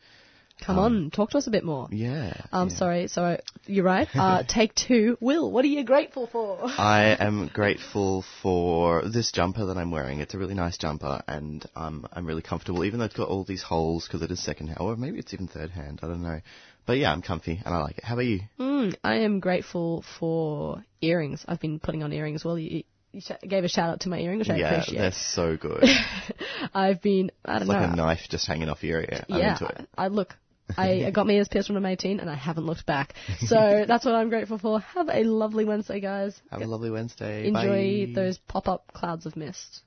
Come Um, on, talk to us a bit more. Yeah. I'm um, sorry, sorry, you're right. Uh, take two. Will, what are you grateful for? I am grateful for this jumper that I'm wearing. It's a really nice jumper, and um, I'm really comfortable, even though it's got all these holes because it is second hand, or maybe it's even third hand. I don't know. But yeah, I'm comfy and I like it. How about you? Mm, I am grateful for earrings. I've been putting on earrings. Well, you, you sh- gave a shout out to my earring, which I yeah, they're so good. I've been, I don't like know. Like a knife just hanging off your ear. I'm yeah, into it. I, I look. I, I got my ears pierced when I'm 18, and I haven't looked back. So that's what I'm grateful for. Have a lovely Wednesday, guys. Have a lovely Wednesday. Enjoy Bye. those pop-up clouds of mist.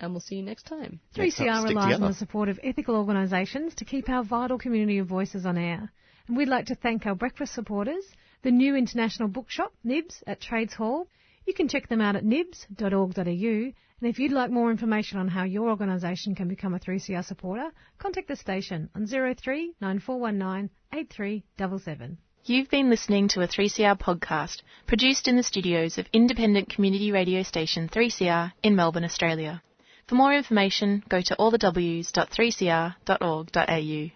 And we'll see you next time. 3CR relies on the support of ethical organisations to keep our vital community of voices on air. And we'd like to thank our breakfast supporters, the new international bookshop, Nibs, at Trades Hall. You can check them out at nibs.org.au. And if you'd like more information on how your organisation can become a 3CR supporter, contact the station on 03 9419 8377. You've been listening to a 3CR podcast produced in the studios of independent community radio station 3CR in Melbourne, Australia. For more information, go to allthews.3cr.org.au.